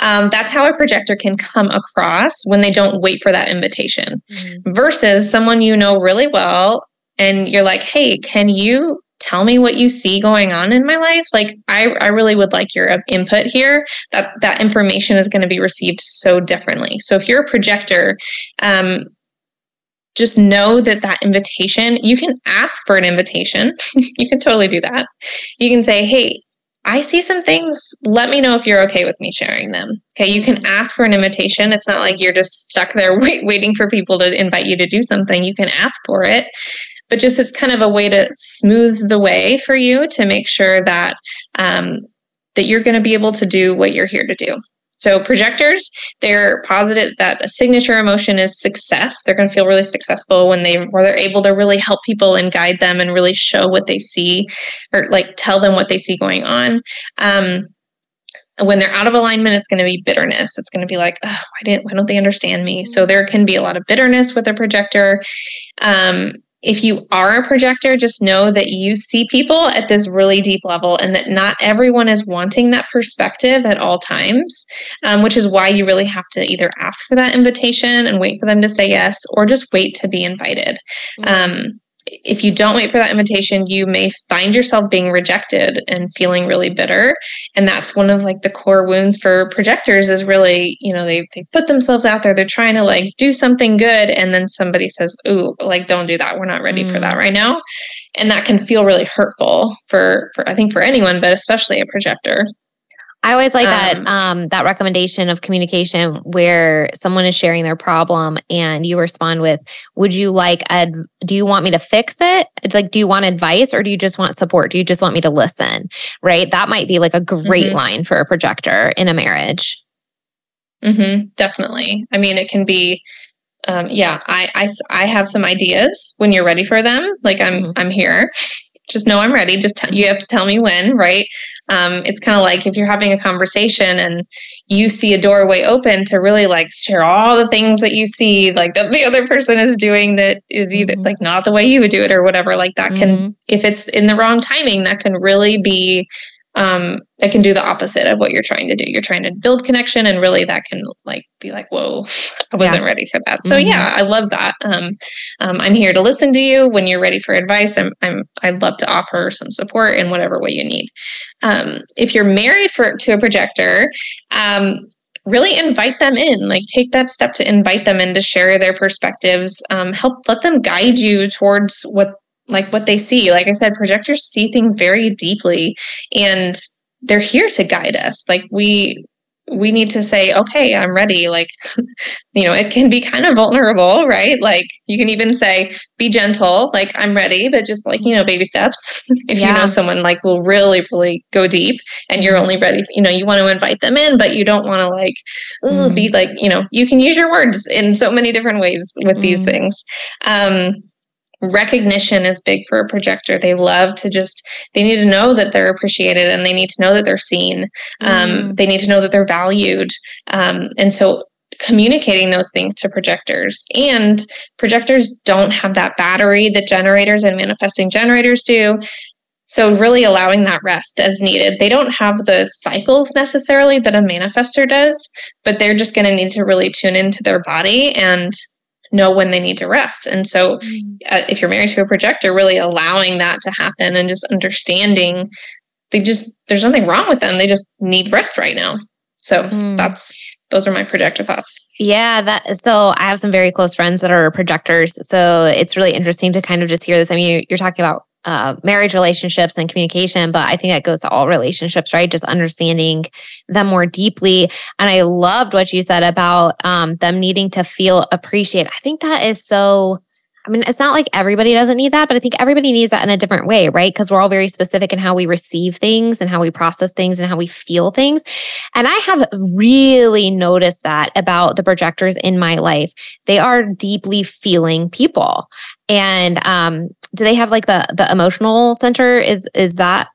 Um, that's how a projector can come across when they don't wait for that invitation mm-hmm. versus someone you know really well and you're like, hey, can you tell me what you see going on in my life? Like, I, I really would like your input here. That that information is going to be received so differently. So if you're a projector, um, just know that that invitation, you can ask for an invitation. (laughs) you can totally do that. You can say, hey, I see some things. Let me know if you're okay with me sharing them. Okay, you can ask for an invitation. It's not like you're just stuck there (laughs) wait, waiting for people to invite you to do something. You can ask for it, but just it's kind of a way to smooth the way for you to make sure that um, that you're going to be able to do what you're here to do. So projectors, they're positive that a signature emotion is success. They're going to feel really successful when they where they're able to really help people and guide them and really show what they see or like tell them what they see going on. Um, when they're out of alignment, it's going to be bitterness. It's going to be like, oh, why didn't why don't they understand me? So there can be a lot of bitterness with a projector. Um, if you are a projector, just know that you see people at this really deep level and that not everyone is wanting that perspective at all times, um, which is why you really have to either ask for that invitation and wait for them to say yes or just wait to be invited. Mm-hmm. Um, if you don't wait for that invitation, you may find yourself being rejected and feeling really bitter. And that's one of like the core wounds for projectors is really, you know, they they put themselves out there, they're trying to like do something good. And then somebody says, Ooh, like don't do that. We're not ready mm. for that mm. right now. And that can feel really hurtful for for I think for anyone, but especially a projector. I always like um, that um, that recommendation of communication where someone is sharing their problem and you respond with, "Would you like a? do you want me to fix it? It's like do you want advice or do you just want support? Do you just want me to listen?" Right? That might be like a great mm-hmm. line for a projector in a marriage. Mm-hmm, definitely. I mean, it can be um, yeah, I, I I have some ideas when you're ready for them. Like I'm mm-hmm. I'm here just know I'm ready. Just t- you have to tell me when, right? Um, it's kind of like if you're having a conversation and you see a doorway open to really like share all the things that you see, like that the other person is doing that is either mm-hmm. like not the way you would do it or whatever. Like that can, mm-hmm. if it's in the wrong timing, that can really be um, it can do the opposite of what you're trying to do. You're trying to build connection, and really that can like be like, "Whoa, I wasn't yeah. ready for that." So mm-hmm. yeah, I love that. Um, um, I'm here to listen to you when you're ready for advice. I'm, I'm I'd love to offer some support in whatever way you need. Um, if you're married for to a projector, um, really invite them in like take that step to invite them in to share their perspectives um, help let them guide you towards what like what they see. Like I said, projectors see things very deeply and they're here to guide us. Like we we need to say, okay, I'm ready. Like, (laughs) you know, it can be kind of vulnerable, right? Like you can even say, be gentle, like I'm ready, but just like, you know, baby steps. (laughs) if yeah. you know someone like will really, really go deep and you're only ready, you know, you want to invite them in, but you don't want to like mm. be like, you know, you can use your words in so many different ways with mm. these things. Um, recognition is big for a projector. They love to just they need to know that they're appreciated and they need to know that they're seen. Um, mm. they need to know that they're valued. Um, and so communicating those things to projectors. And projectors don't have that battery that generators and manifesting generators do. So really allowing that rest as needed. They don't have the cycles necessarily that a manifestor does but they're just going to need to really tune into their body and know when they need to rest. And so, mm. uh, if you're married to a projector, really allowing that to happen and just understanding they just, there's nothing wrong with them. They just need rest right now. So, mm. that's, those are my projector thoughts. Yeah, that so I have some very close friends that are projectors. So it's really interesting to kind of just hear this. I mean, you're talking about uh, marriage relationships and communication, but I think that goes to all relationships, right? Just understanding them more deeply. And I loved what you said about um, them needing to feel appreciated. I think that is so I mean, it's not like everybody doesn't need that, but I think everybody needs that in a different way, right? Because we're all very specific in how we receive things and how we process things and how we feel things. And I have really noticed that about the projectors in my life. They are deeply feeling people. And um, do they have like the the emotional center? Is is that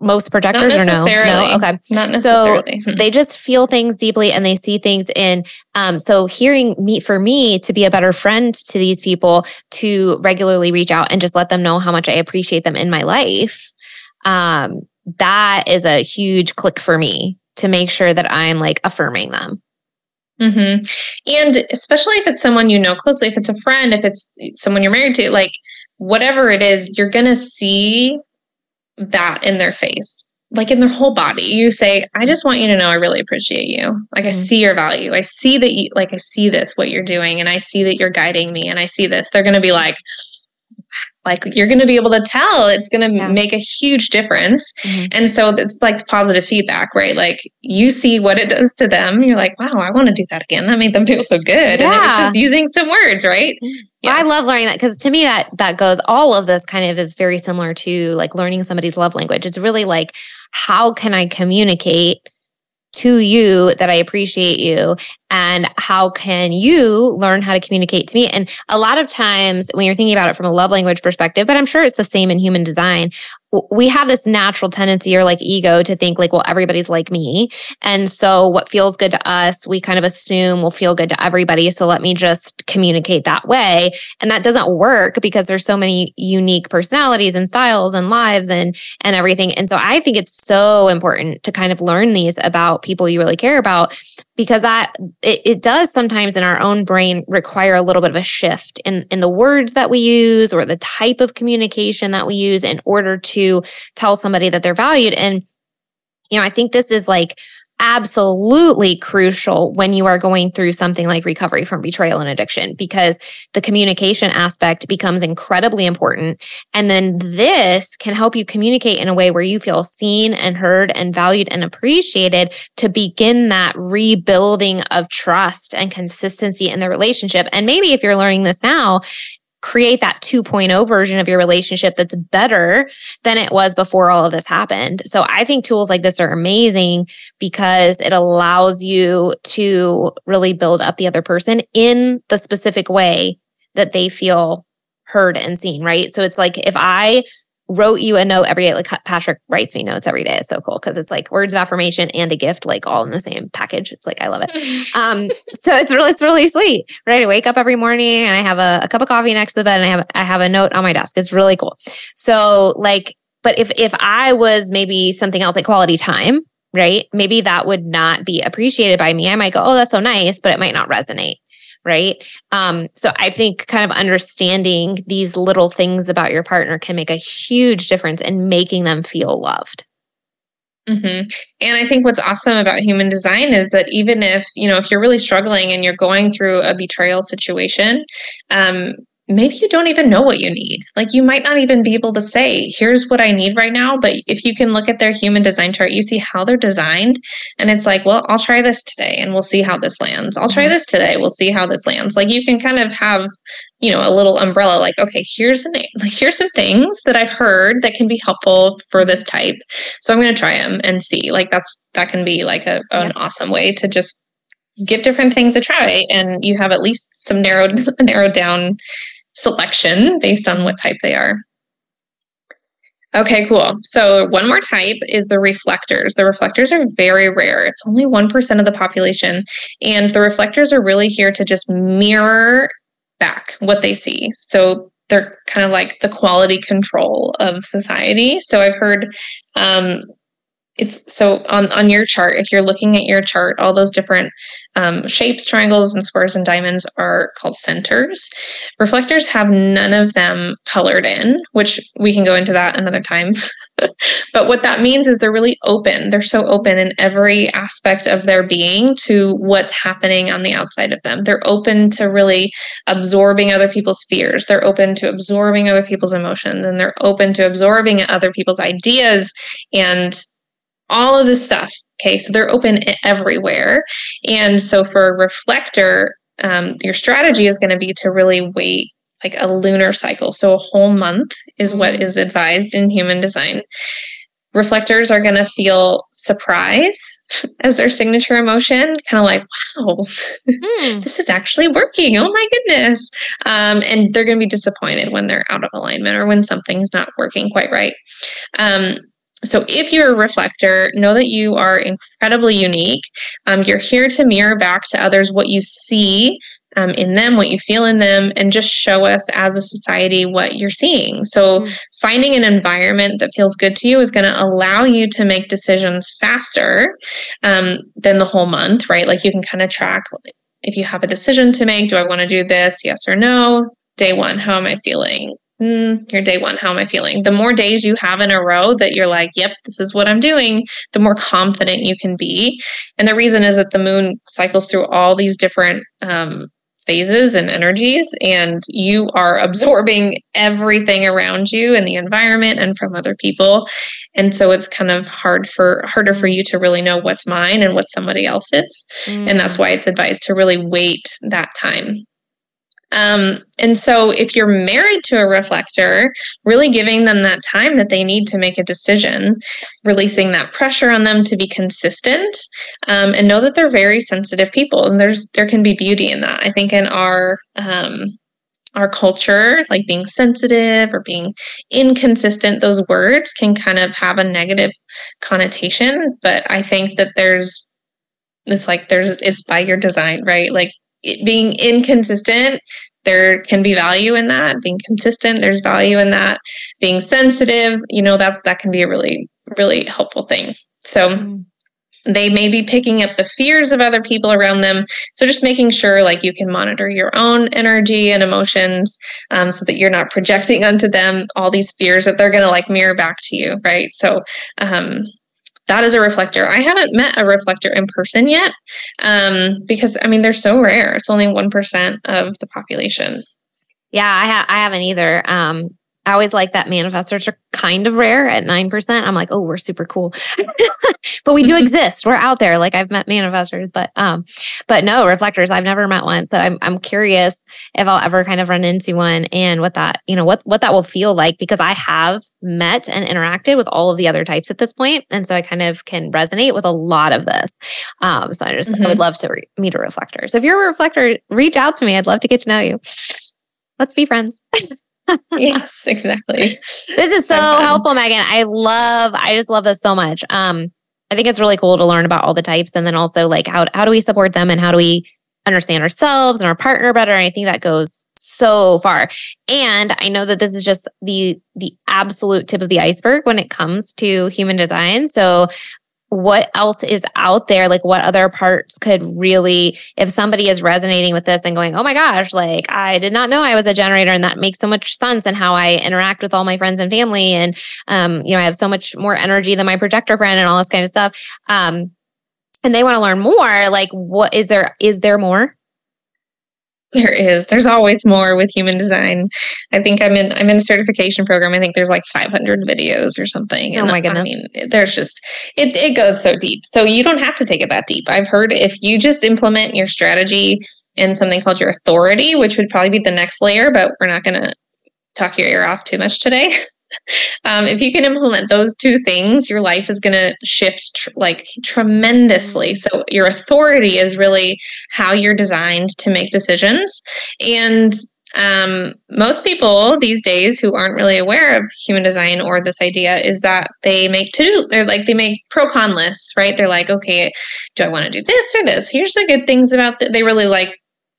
most projectors or no? No, okay. Not necessarily. So they just feel things deeply and they see things in. Um, so hearing me for me to be a better friend to these people, to regularly reach out and just let them know how much I appreciate them in my life. Um, that is a huge click for me to make sure that I'm like affirming them. Mm-hmm. And especially if it's someone you know closely, if it's a friend, if it's someone you're married to, like whatever it is, you're going to see that in their face, like in their whole body. You say, I just want you to know I really appreciate you. Like, mm-hmm. I see your value. I see that you, like, I see this, what you're doing, and I see that you're guiding me, and I see this. They're going to be like, like you're going to be able to tell it's going to yeah. make a huge difference mm-hmm. and so it's like positive feedback right like you see what it does to them you're like wow i want to do that again that made them feel so good yeah. and it was just using some words right yeah. I love learning that because to me that that goes all of this kind of is very similar to like learning somebody's love language. It's really like how can I communicate to you that I appreciate you and how can you learn how to communicate to me? And a lot of times when you're thinking about it from a love language perspective but i'm sure it's the same in human design we have this natural tendency or like ego to think like well everybody's like me. And so what feels good to us we kind of assume will feel good to everybody. So let me just communicate that way. And that doesn't work because there's so many unique personalities and styles and lives and and everything. And so i think it's so important to kind of learn these about people you really care about because that it, it does sometimes in our own brain require a little bit of a shift in in the words that we use or the type of communication that we use in order to tell somebody that they're valued and you know i think this is like absolutely crucial when you are going through something like recovery from betrayal and addiction because the communication aspect becomes incredibly important. And then this can help you communicate in a way where you feel seen and heard and valued and appreciated to begin that rebuilding of trust and consistency in the relationship. And maybe if you're learning this now, create that 2.0 version of your relationship that's better than it was before all of this happened. So I think tools like this are amazing because it allows you to really build up the other person in the specific way that they feel heard and seen, right? So it's like if I wrote you a note every day. Like Patrick writes me notes every day. It's so cool because it's like words of affirmation and a gift, like all in the same package. It's like I love it. (laughs) Um, so it's really it's really sweet. Right, I wake up every morning and I have a, a cup of coffee next to the bed and I have I have a note on my desk. It's really cool. So like, but if if I was maybe something else like quality time, right? Maybe that would not be appreciated by me. I might go, oh, that's so nice, but it might not resonate right? Um, so I think kind of understanding these little things about your partner can make a huge difference in making them feel loved. Mm-hmm. And I think what's awesome about human design is that even if you know if you're really struggling and you're going through a betrayal situation, um, maybe you don't even know what you need. Like you might not even be able to say, here's what I need right now. But if you can look at their human design chart, you see how they're designed. And it's like, well, I'll try this today and we'll see how this lands. I'll try mm-hmm. this today. We'll see how this lands. Like you can kind of have, you know, a little umbrella, like, okay, here's an like here's some things that I've heard that can be helpful for this type. So I'm gonna try them and see. Like that's that can be like a, an yeah. awesome way to just give different things a try and you have at least some narrowed (laughs) narrowed down selection based on what type they are. Okay, cool. So, one more type is the reflectors. The reflectors are very rare. It's only 1% of the population. And the reflectors are really here to just mirror back what they see. So, they're kind of like the quality control of society. So, I've heard um, it's so on on your chart if you're looking at your chart all those different um, shapes triangles and squares and diamonds are called centers. Reflectors have none of them colored in which we can go into that another time. (laughs) But what that means is they're really open. They're so open in every aspect of their being to what's happening on the outside of them. They're open to really absorbing other people's fears. They're open to absorbing other people's emotions and they're open to absorbing other people's ideas and all of this stuff. Okay, so they're open everywhere. And so for a reflector, um, your strategy is going to be to really wait like a lunar cycle. So a whole month is what mm-hmm. advised in human design. Reflectors are going to feel surprise (laughs) as their signature emotion, kind of like, wow, mm. (laughs) this is actually working. Oh my goodness. Um, and they're going to be disappointed when they're out of alignment or when something's not working quite right. Um, so, if you're a reflector, know that you are incredibly unique. Um, you're here to mirror back to others what you see um, in them, what you feel in them, and just show us as a society what you're seeing. So, mm. finding an environment that feels good to you is going to allow you to make decisions faster um, than the whole month, right? Like you can kind of track if you have a decision to make do I want to do this? Yes or no? Day one, how am I feeling? Mm, your day one, how am I feeling? The more days you have in a row that you're like, yep, this is what I'm doing, the more confident you can be. And the reason is that the moon cycles through all these different um, phases and energies, and you are absorbing everything around you and the environment and from other people. And so it's kind of hard for harder for you to really know what's mine and what somebody else's. Mm. And that's mm. why it's advised to really wait that time um, and so, if you're married to a reflector, really giving them that time that they need to make a decision, releasing that pressure on them to be consistent, um, and know that they're very sensitive people, and there's there can be beauty in that. I think in our um, our culture, like being sensitive or being inconsistent, those words can kind of have a negative connotation. But I think that there's it's like there's it's by your design, right? Like being inconsistent there can be value in that. Being consistent there's value in that. Being sensitive you know that's that can be a really really helpful thing. So mm. they may be picking up the fears of other people around them. So just making sure like you can monitor your own energy and emotions um, so that you're not projecting onto them all these fears that they're going to like mirror back to you right? So um, that is a reflector. I haven't met a reflector in person yet um, because, I mean, they're so rare. It's only 1% of the population. Yeah, I, ha- I haven't either. Um, I always like that manifestors are kind of rare at 9%. I'm like, oh, we're super cool. (laughs) but we do mm-hmm. exist. We're out there. Like I've met manifestors, but um, but no, reflectors, I've never met one. So I'm I'm curious if I'll ever kind of run into one and what that, you know, what what that will feel like because I have met and interacted with all of the other types at this point. And so I kind of can resonate with a lot of this. Um, so I just mm-hmm. I would love to re- meet a reflector. So if you're a reflector, reach out to me. I'd love to get to know you. Let's be friends. (laughs) (laughs) yes, exactly. This is so helpful, Megan. I love, I just love this so much. Um, I think it's really cool to learn about all the types and then also like how how do we support them and how do we understand ourselves and our partner better. And I think that goes so far. And I know that this is just the the absolute tip of the iceberg when it comes to human design. So what else is out there? Like what other parts could really if somebody is resonating with this and going oh my gosh like i did not know i was a generator and that makes so much sense and how i interact with all my friends and family and um, you know i have so much more energy than my projector friend and all this kind of stuff um, and they want to learn more like what is there is there more there is. There's always more with human design. I think I'm in I'm in a certification program. I think there's like 500 videos or something. Oh and my goodness. I mean, there's just it it goes so deep. So you don't have to take it that deep. I've heard if you just implement your strategy in something called your authority, which would probably be the next layer, but we're not going to talk your ear off too much today. (laughs) um, if you can implement those two things, your life is going to shift tr- like tremendously. So, your authority is really how you're designed to make decisions. And um, most people these days who aren't really aware of human design or this idea is that they make to do, they're like, they make pro con lists, right? They're like, okay, do I want to do this or this? Here's the good things about that. They really like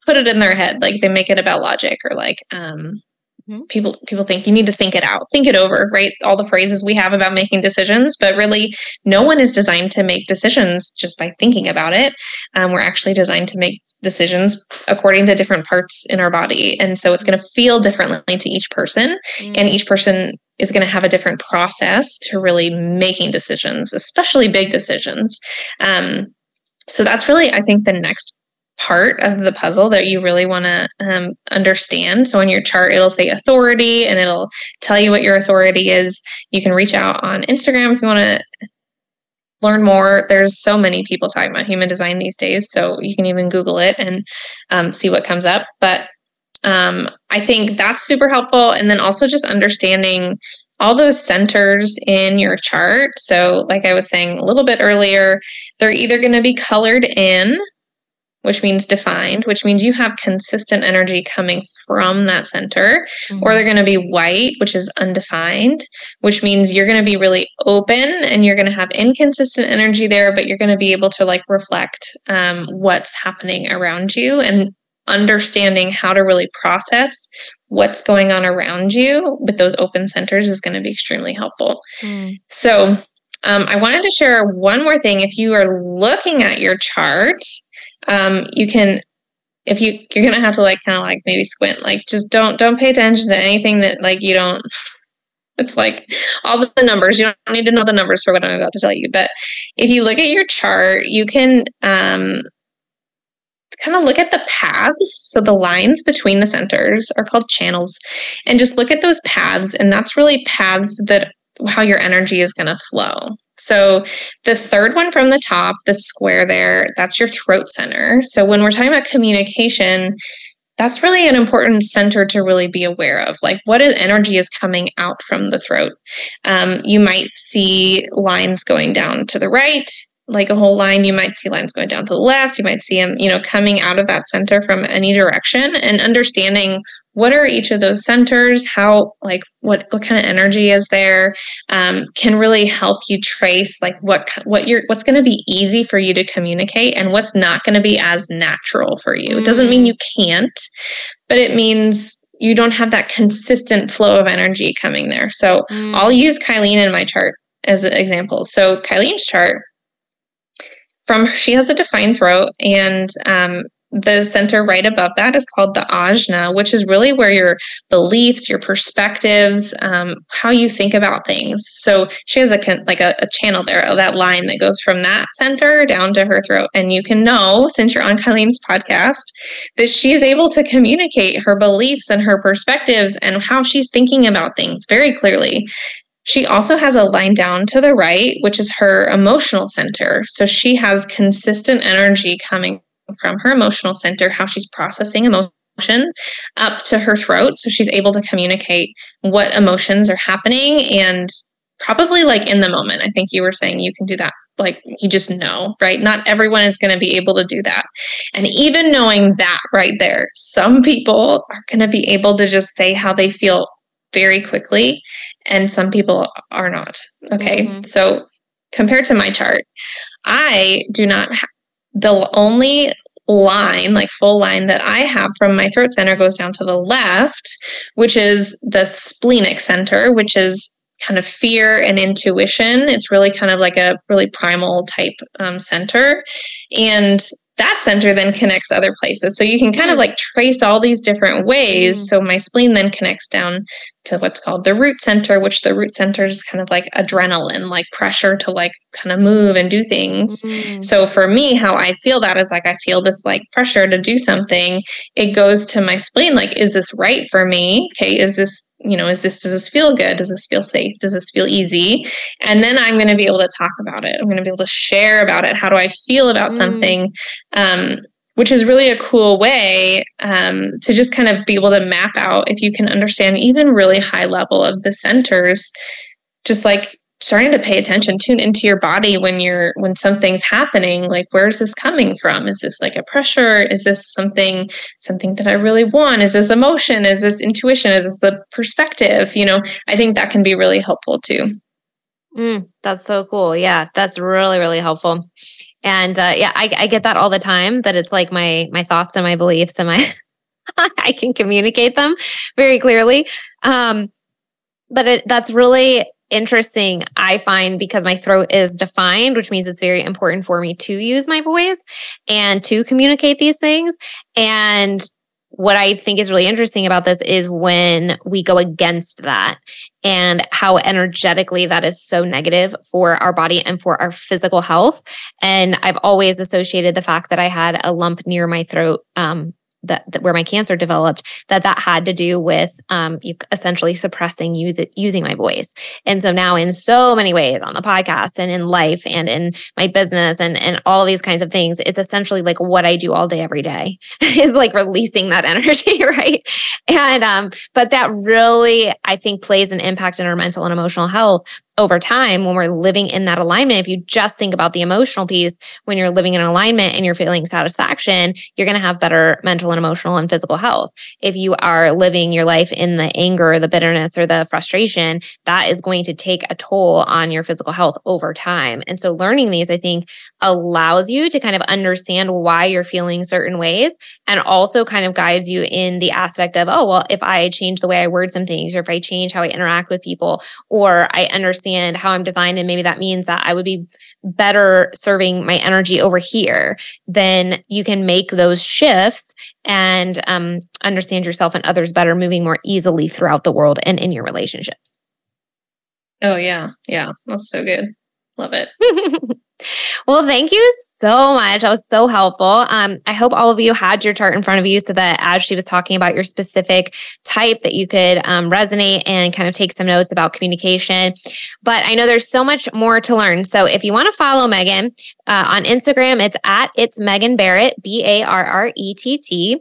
put it in their head. Like they make it about logic or like, um, Mm-hmm. People people think you need to think it out, think it over, right? All the phrases we have about making decisions, but really, no one is designed to make decisions just by thinking about it. Um, we're actually designed to make decisions according to different parts in our body, and so it's going to feel differently to each person, mm-hmm. and each person is going to have a different process to really making decisions, especially big decisions. Um, so that's really, I think, the next part of the puzzle that you really want to um, understand. So on your chart, it'll say authority and it'll tell you what your authority is. You can reach out on Instagram if you want to learn more. There's so many people talking about human design these days, so you can even Google it and um, see what comes up. But um, I think that's super helpful. And then also just understanding all those centers in your chart. So, like I was saying a little bit earlier, they're either going to be colored in which means defined, which means you have consistent energy coming from that center, mm-hmm. or they're going to be white, which is undefined, which means you're going to be really open and you're going to have inconsistent energy there, but you're going to be able to like reflect um, what's happening around you and understanding how to really process what's going on around you with those open centers is going to be extremely helpful. Mm. So, um, I wanted to share one more thing. If you are looking at your chart, um, you can if you you're gonna have to like kind of like maybe squint like just don't don't pay attention to anything that like you don't (laughs) it's like all the numbers you don't need to know the numbers for what i'm about to tell you but if you look at your chart you can um kind of look at the paths so the lines between the centers are called channels and just look at those paths and that's really paths that how your energy is going to flow so the third one from the top, the square there, that's your throat center. So when we're talking about communication, that's really an important center to really be aware of. Like, what energy is coming out from the throat? Um, you might see lines going down to the right, like a whole line. You might see lines going down to the left. You might see them, you know, coming out of that center from any direction and understanding what are each of those centers how like what what kind of energy is there um, can really help you trace like what what you're what's going to be easy for you to communicate and what's not going to be as natural for you mm. it doesn't mean mm. you can't but it means you don't have that consistent flow of energy coming there so mm. i'll use kylene in my chart as an example so kylene's chart from she has a defined throat and um, the center right above that is called the ajna, which is really where your beliefs, your perspectives, um, how you think about things. So she has a like a, a, channel there, that line that goes from that center down to her throat, and you can know since you're on Kylene's podcast that she's able to communicate her beliefs and her perspectives and how she's thinking about things very clearly. She also has a line down to the right, which is her emotional center. So she has consistent energy coming from her emotional center, how she's processing emotions up to her throat. So she's able to communicate what emotions are happening and probably like in the moment. I think you were saying you can do that. Like you just know, right? Not everyone is going to be able to do that. And even knowing that right there, some people are going to be able to just say how they feel very quickly and some people are not. Okay. Mm-hmm. So compared to my chart, I do not ha- the only line, like full line that I have from my throat center goes down to the left, which is the splenic center, which is kind of fear and intuition. It's really kind of like a really primal type um, center. And that center then connects other places. So you can kind of hmm. like trace all these different ways. Mm. So my spleen then connects down to what's called the root center, which the root center is kind of like adrenaline, like pressure to like kind of move and do things. Mm. So for me, how I feel that is like I feel this like pressure to do something. It goes to my spleen, like, is this right for me? Okay, is this you know, is this, does this feel good? Does this feel safe? Does this feel easy? And then I'm going to be able to talk about it. I'm going to be able to share about it. How do I feel about mm. something? Um, which is really a cool way um, to just kind of be able to map out if you can understand even really high level of the centers, just like starting to pay attention tune into your body when you're when something's happening like where's this coming from? Is this like a pressure? Is this something something that i really want? Is this emotion? Is this intuition? Is this the perspective? You know i think that can be really helpful too. Mm, that's so cool. Yeah that's really really helpful. And uh, yeah I, I get that all the time that it's like my my thoughts and my beliefs and my (laughs) i can communicate them very clearly. Um but it, that's really interesting, I find, because my throat is defined, which means it's very important for me to use my voice and to communicate these things. And what I think is really interesting about this is when we go against that and how energetically that is so negative for our body and for our physical health. And I've always associated the fact that I had a lump near my throat um, that, that, where my cancer developed that that had to do with um, essentially suppressing use it, using my voice. And so now in so many ways on the podcast and in life and in my business and and all these kinds of things it's essentially like what i do all day every day. (laughs) Is like releasing that (laughs) energy right? And um but that really i think plays an impact in our mental and emotional health over time when we're living in that alignment if you just think about the emotional piece when you're living in alignment and you're feeling satisfaction you're going to have better mental and emotional and physical health. If you are living your life in the anger the bitterness or the frustration that is going to take a toll on your physical health over time. And so learning these i think allows you to kind of understand why you're feeling certain ways and also kind of guides you in the aspect of oh well if i change the way i word some things or if i change how i interact with people or i understand understand how I'm designed. And maybe that means that I would be better serving my energy over here. Then you can make those shifts and um, understand yourself and others better, moving more easily throughout the world and in your relationships. Oh, yeah. Yeah. That's so good. Love it. (laughs) Well, thank you so much. That was so helpful. Um, I hope all of you had your chart in front of you so that as she was talking about your specific type, that you could um, resonate and kind of take some notes about communication. But I know there's so much more to learn. So if you want to follow Megan uh, on Instagram, it's at it's Megan Barrett, B A R R E T T.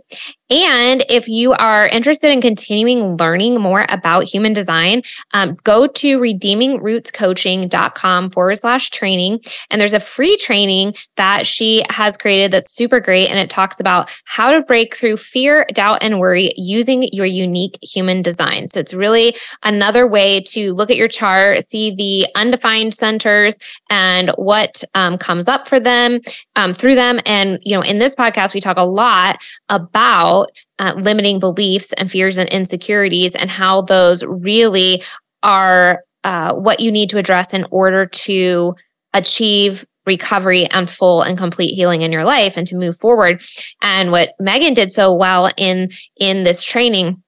And if you are interested in continuing learning more about human design, um, go to redeemingrootscoaching.com forward slash training. And there's a free training that she has created that's super great. And it talks about how to break through fear, doubt, and worry using your unique human design. So it's really another way to look at your chart, see the undefined centers and what um, comes up for them um, through them. And, you know, in this podcast, we talk a lot about about uh, limiting beliefs and fears and insecurities and how those really are uh, what you need to address in order to achieve recovery and full and complete healing in your life and to move forward. And what megan did so well in in this training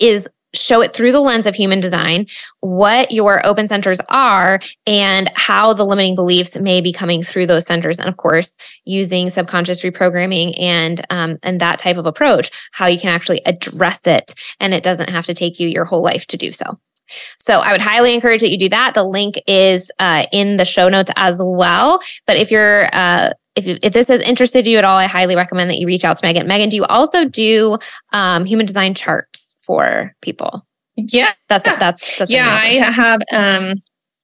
is show it through the lens of human design, what your open centers are, and how the limiting beliefs may be coming through those centers. And of course, using subconscious reprogramming and um, and that type of approach, how you can actually address it, and it doesn't have to take you your whole life to do so. So I would highly encourage that you do that. The link is uh, in the show notes as well. But if you're uh, if, if this has interested you at all, I highly recommend that you reach out to Megan. Megan, do you also do um, human design charts? For people. Yeah. That's that's that's Yeah, I have um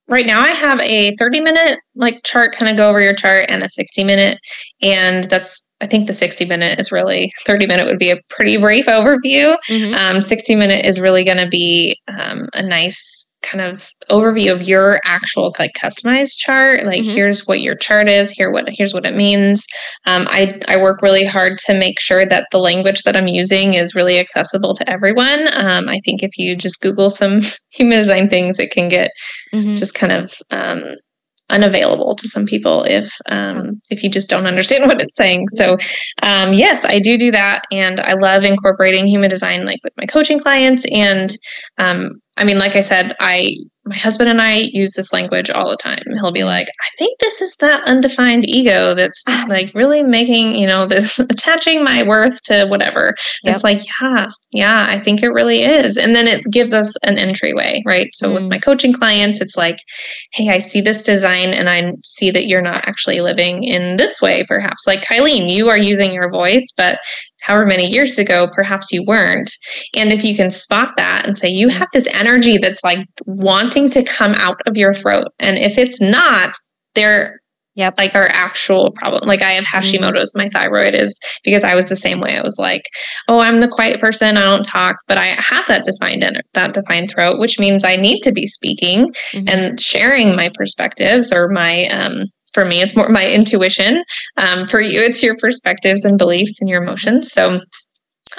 right now I have a 30 minute like chart kind of go over your chart and a 60 minute and that's I think the 60 minute is really 30 minute would be a pretty brief overview. Mm-hmm. Um, 60 minute is really going to be um, a nice kind of overview of your actual like customized chart like mm-hmm. here's what your chart is here what here's what it means um, I, I work really hard to make sure that the language that i'm using is really accessible to everyone um, i think if you just google some (laughs) human design things it can get mm-hmm. just kind of um, unavailable to some people if um, if you just don't understand (laughs) what it's saying. So um, yes, I do do that, and I love incorporating human design like with my coaching clients. And um, I mean, like I said, I my husband and I use this language all the time. He'll be like, I think this is that undefined ego that's like really making, you know, this (laughs) attaching my worth to whatever. Yep. It's like, yeah, yeah, I think it really is. And then it gives us an entryway, right? So mm. with my coaching clients, it's like, hey, I see this design and I see that you're not actually living in this way, perhaps. Like Kylene, you are using your voice, but however many years ago, perhaps you weren't. And if you can spot that and say, you have this energy that's like wanting to come out of your throat. And if it's not, there Yep. Like our actual problem. Like I have mm-hmm. Hashimoto's, my thyroid is because I was the same way. I was like, oh, I'm the quiet person. I don't talk, but I have that defined that defined throat, which means I need to be speaking mm-hmm. and sharing my perspectives or my um for me, it's more my intuition. Um, for you, it's your perspectives and beliefs and your emotions. So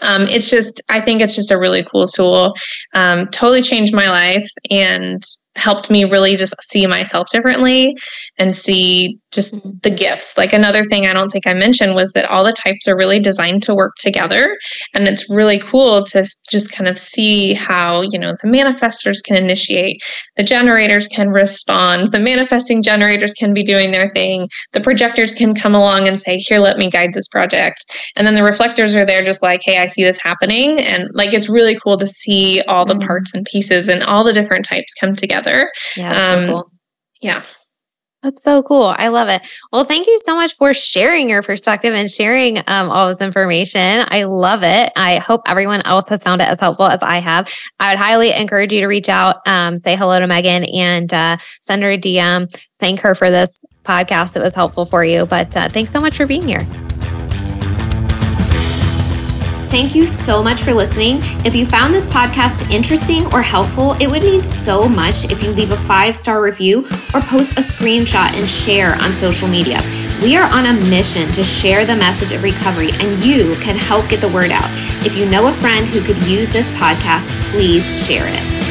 um, it's just, I think it's just a really cool tool. Um, totally changed my life. And helped me really just see myself differently and see just mm-hmm. the gifts. Like another thing I don't think I mentioned was that all the types are really designed to work together. And it's really cool to just kind of see how, you know, the manifestors can initiate, the generators can respond, the manifesting generators can be doing their thing, the projectors can come along and say, here, let me guide this project. And then the reflectors are there just like, hey, I see this happening. And like it's really cool to see all the mm-hmm. parts and pieces and all the different types come together together. Yeah, um, so cool. Yeah. That's so cool. I love it. Well, thank you so much for sharing your perspective and sharing um, all this information. I love it. I hope everyone else has found it as helpful as I have. I would highly encourage you to reach out, um, say hello to Megan, and uh, send her a DM. Thank her for this podcast. It was helpful for you. But uh, thanks so much for being here. Thank you so much for listening. If you found this podcast interesting or helpful, it would mean so much if you leave a five star review or post a screenshot and share on social media. We are on a mission to share the message of recovery, and you can help get the word out. If you know a friend who could use this podcast, please share it.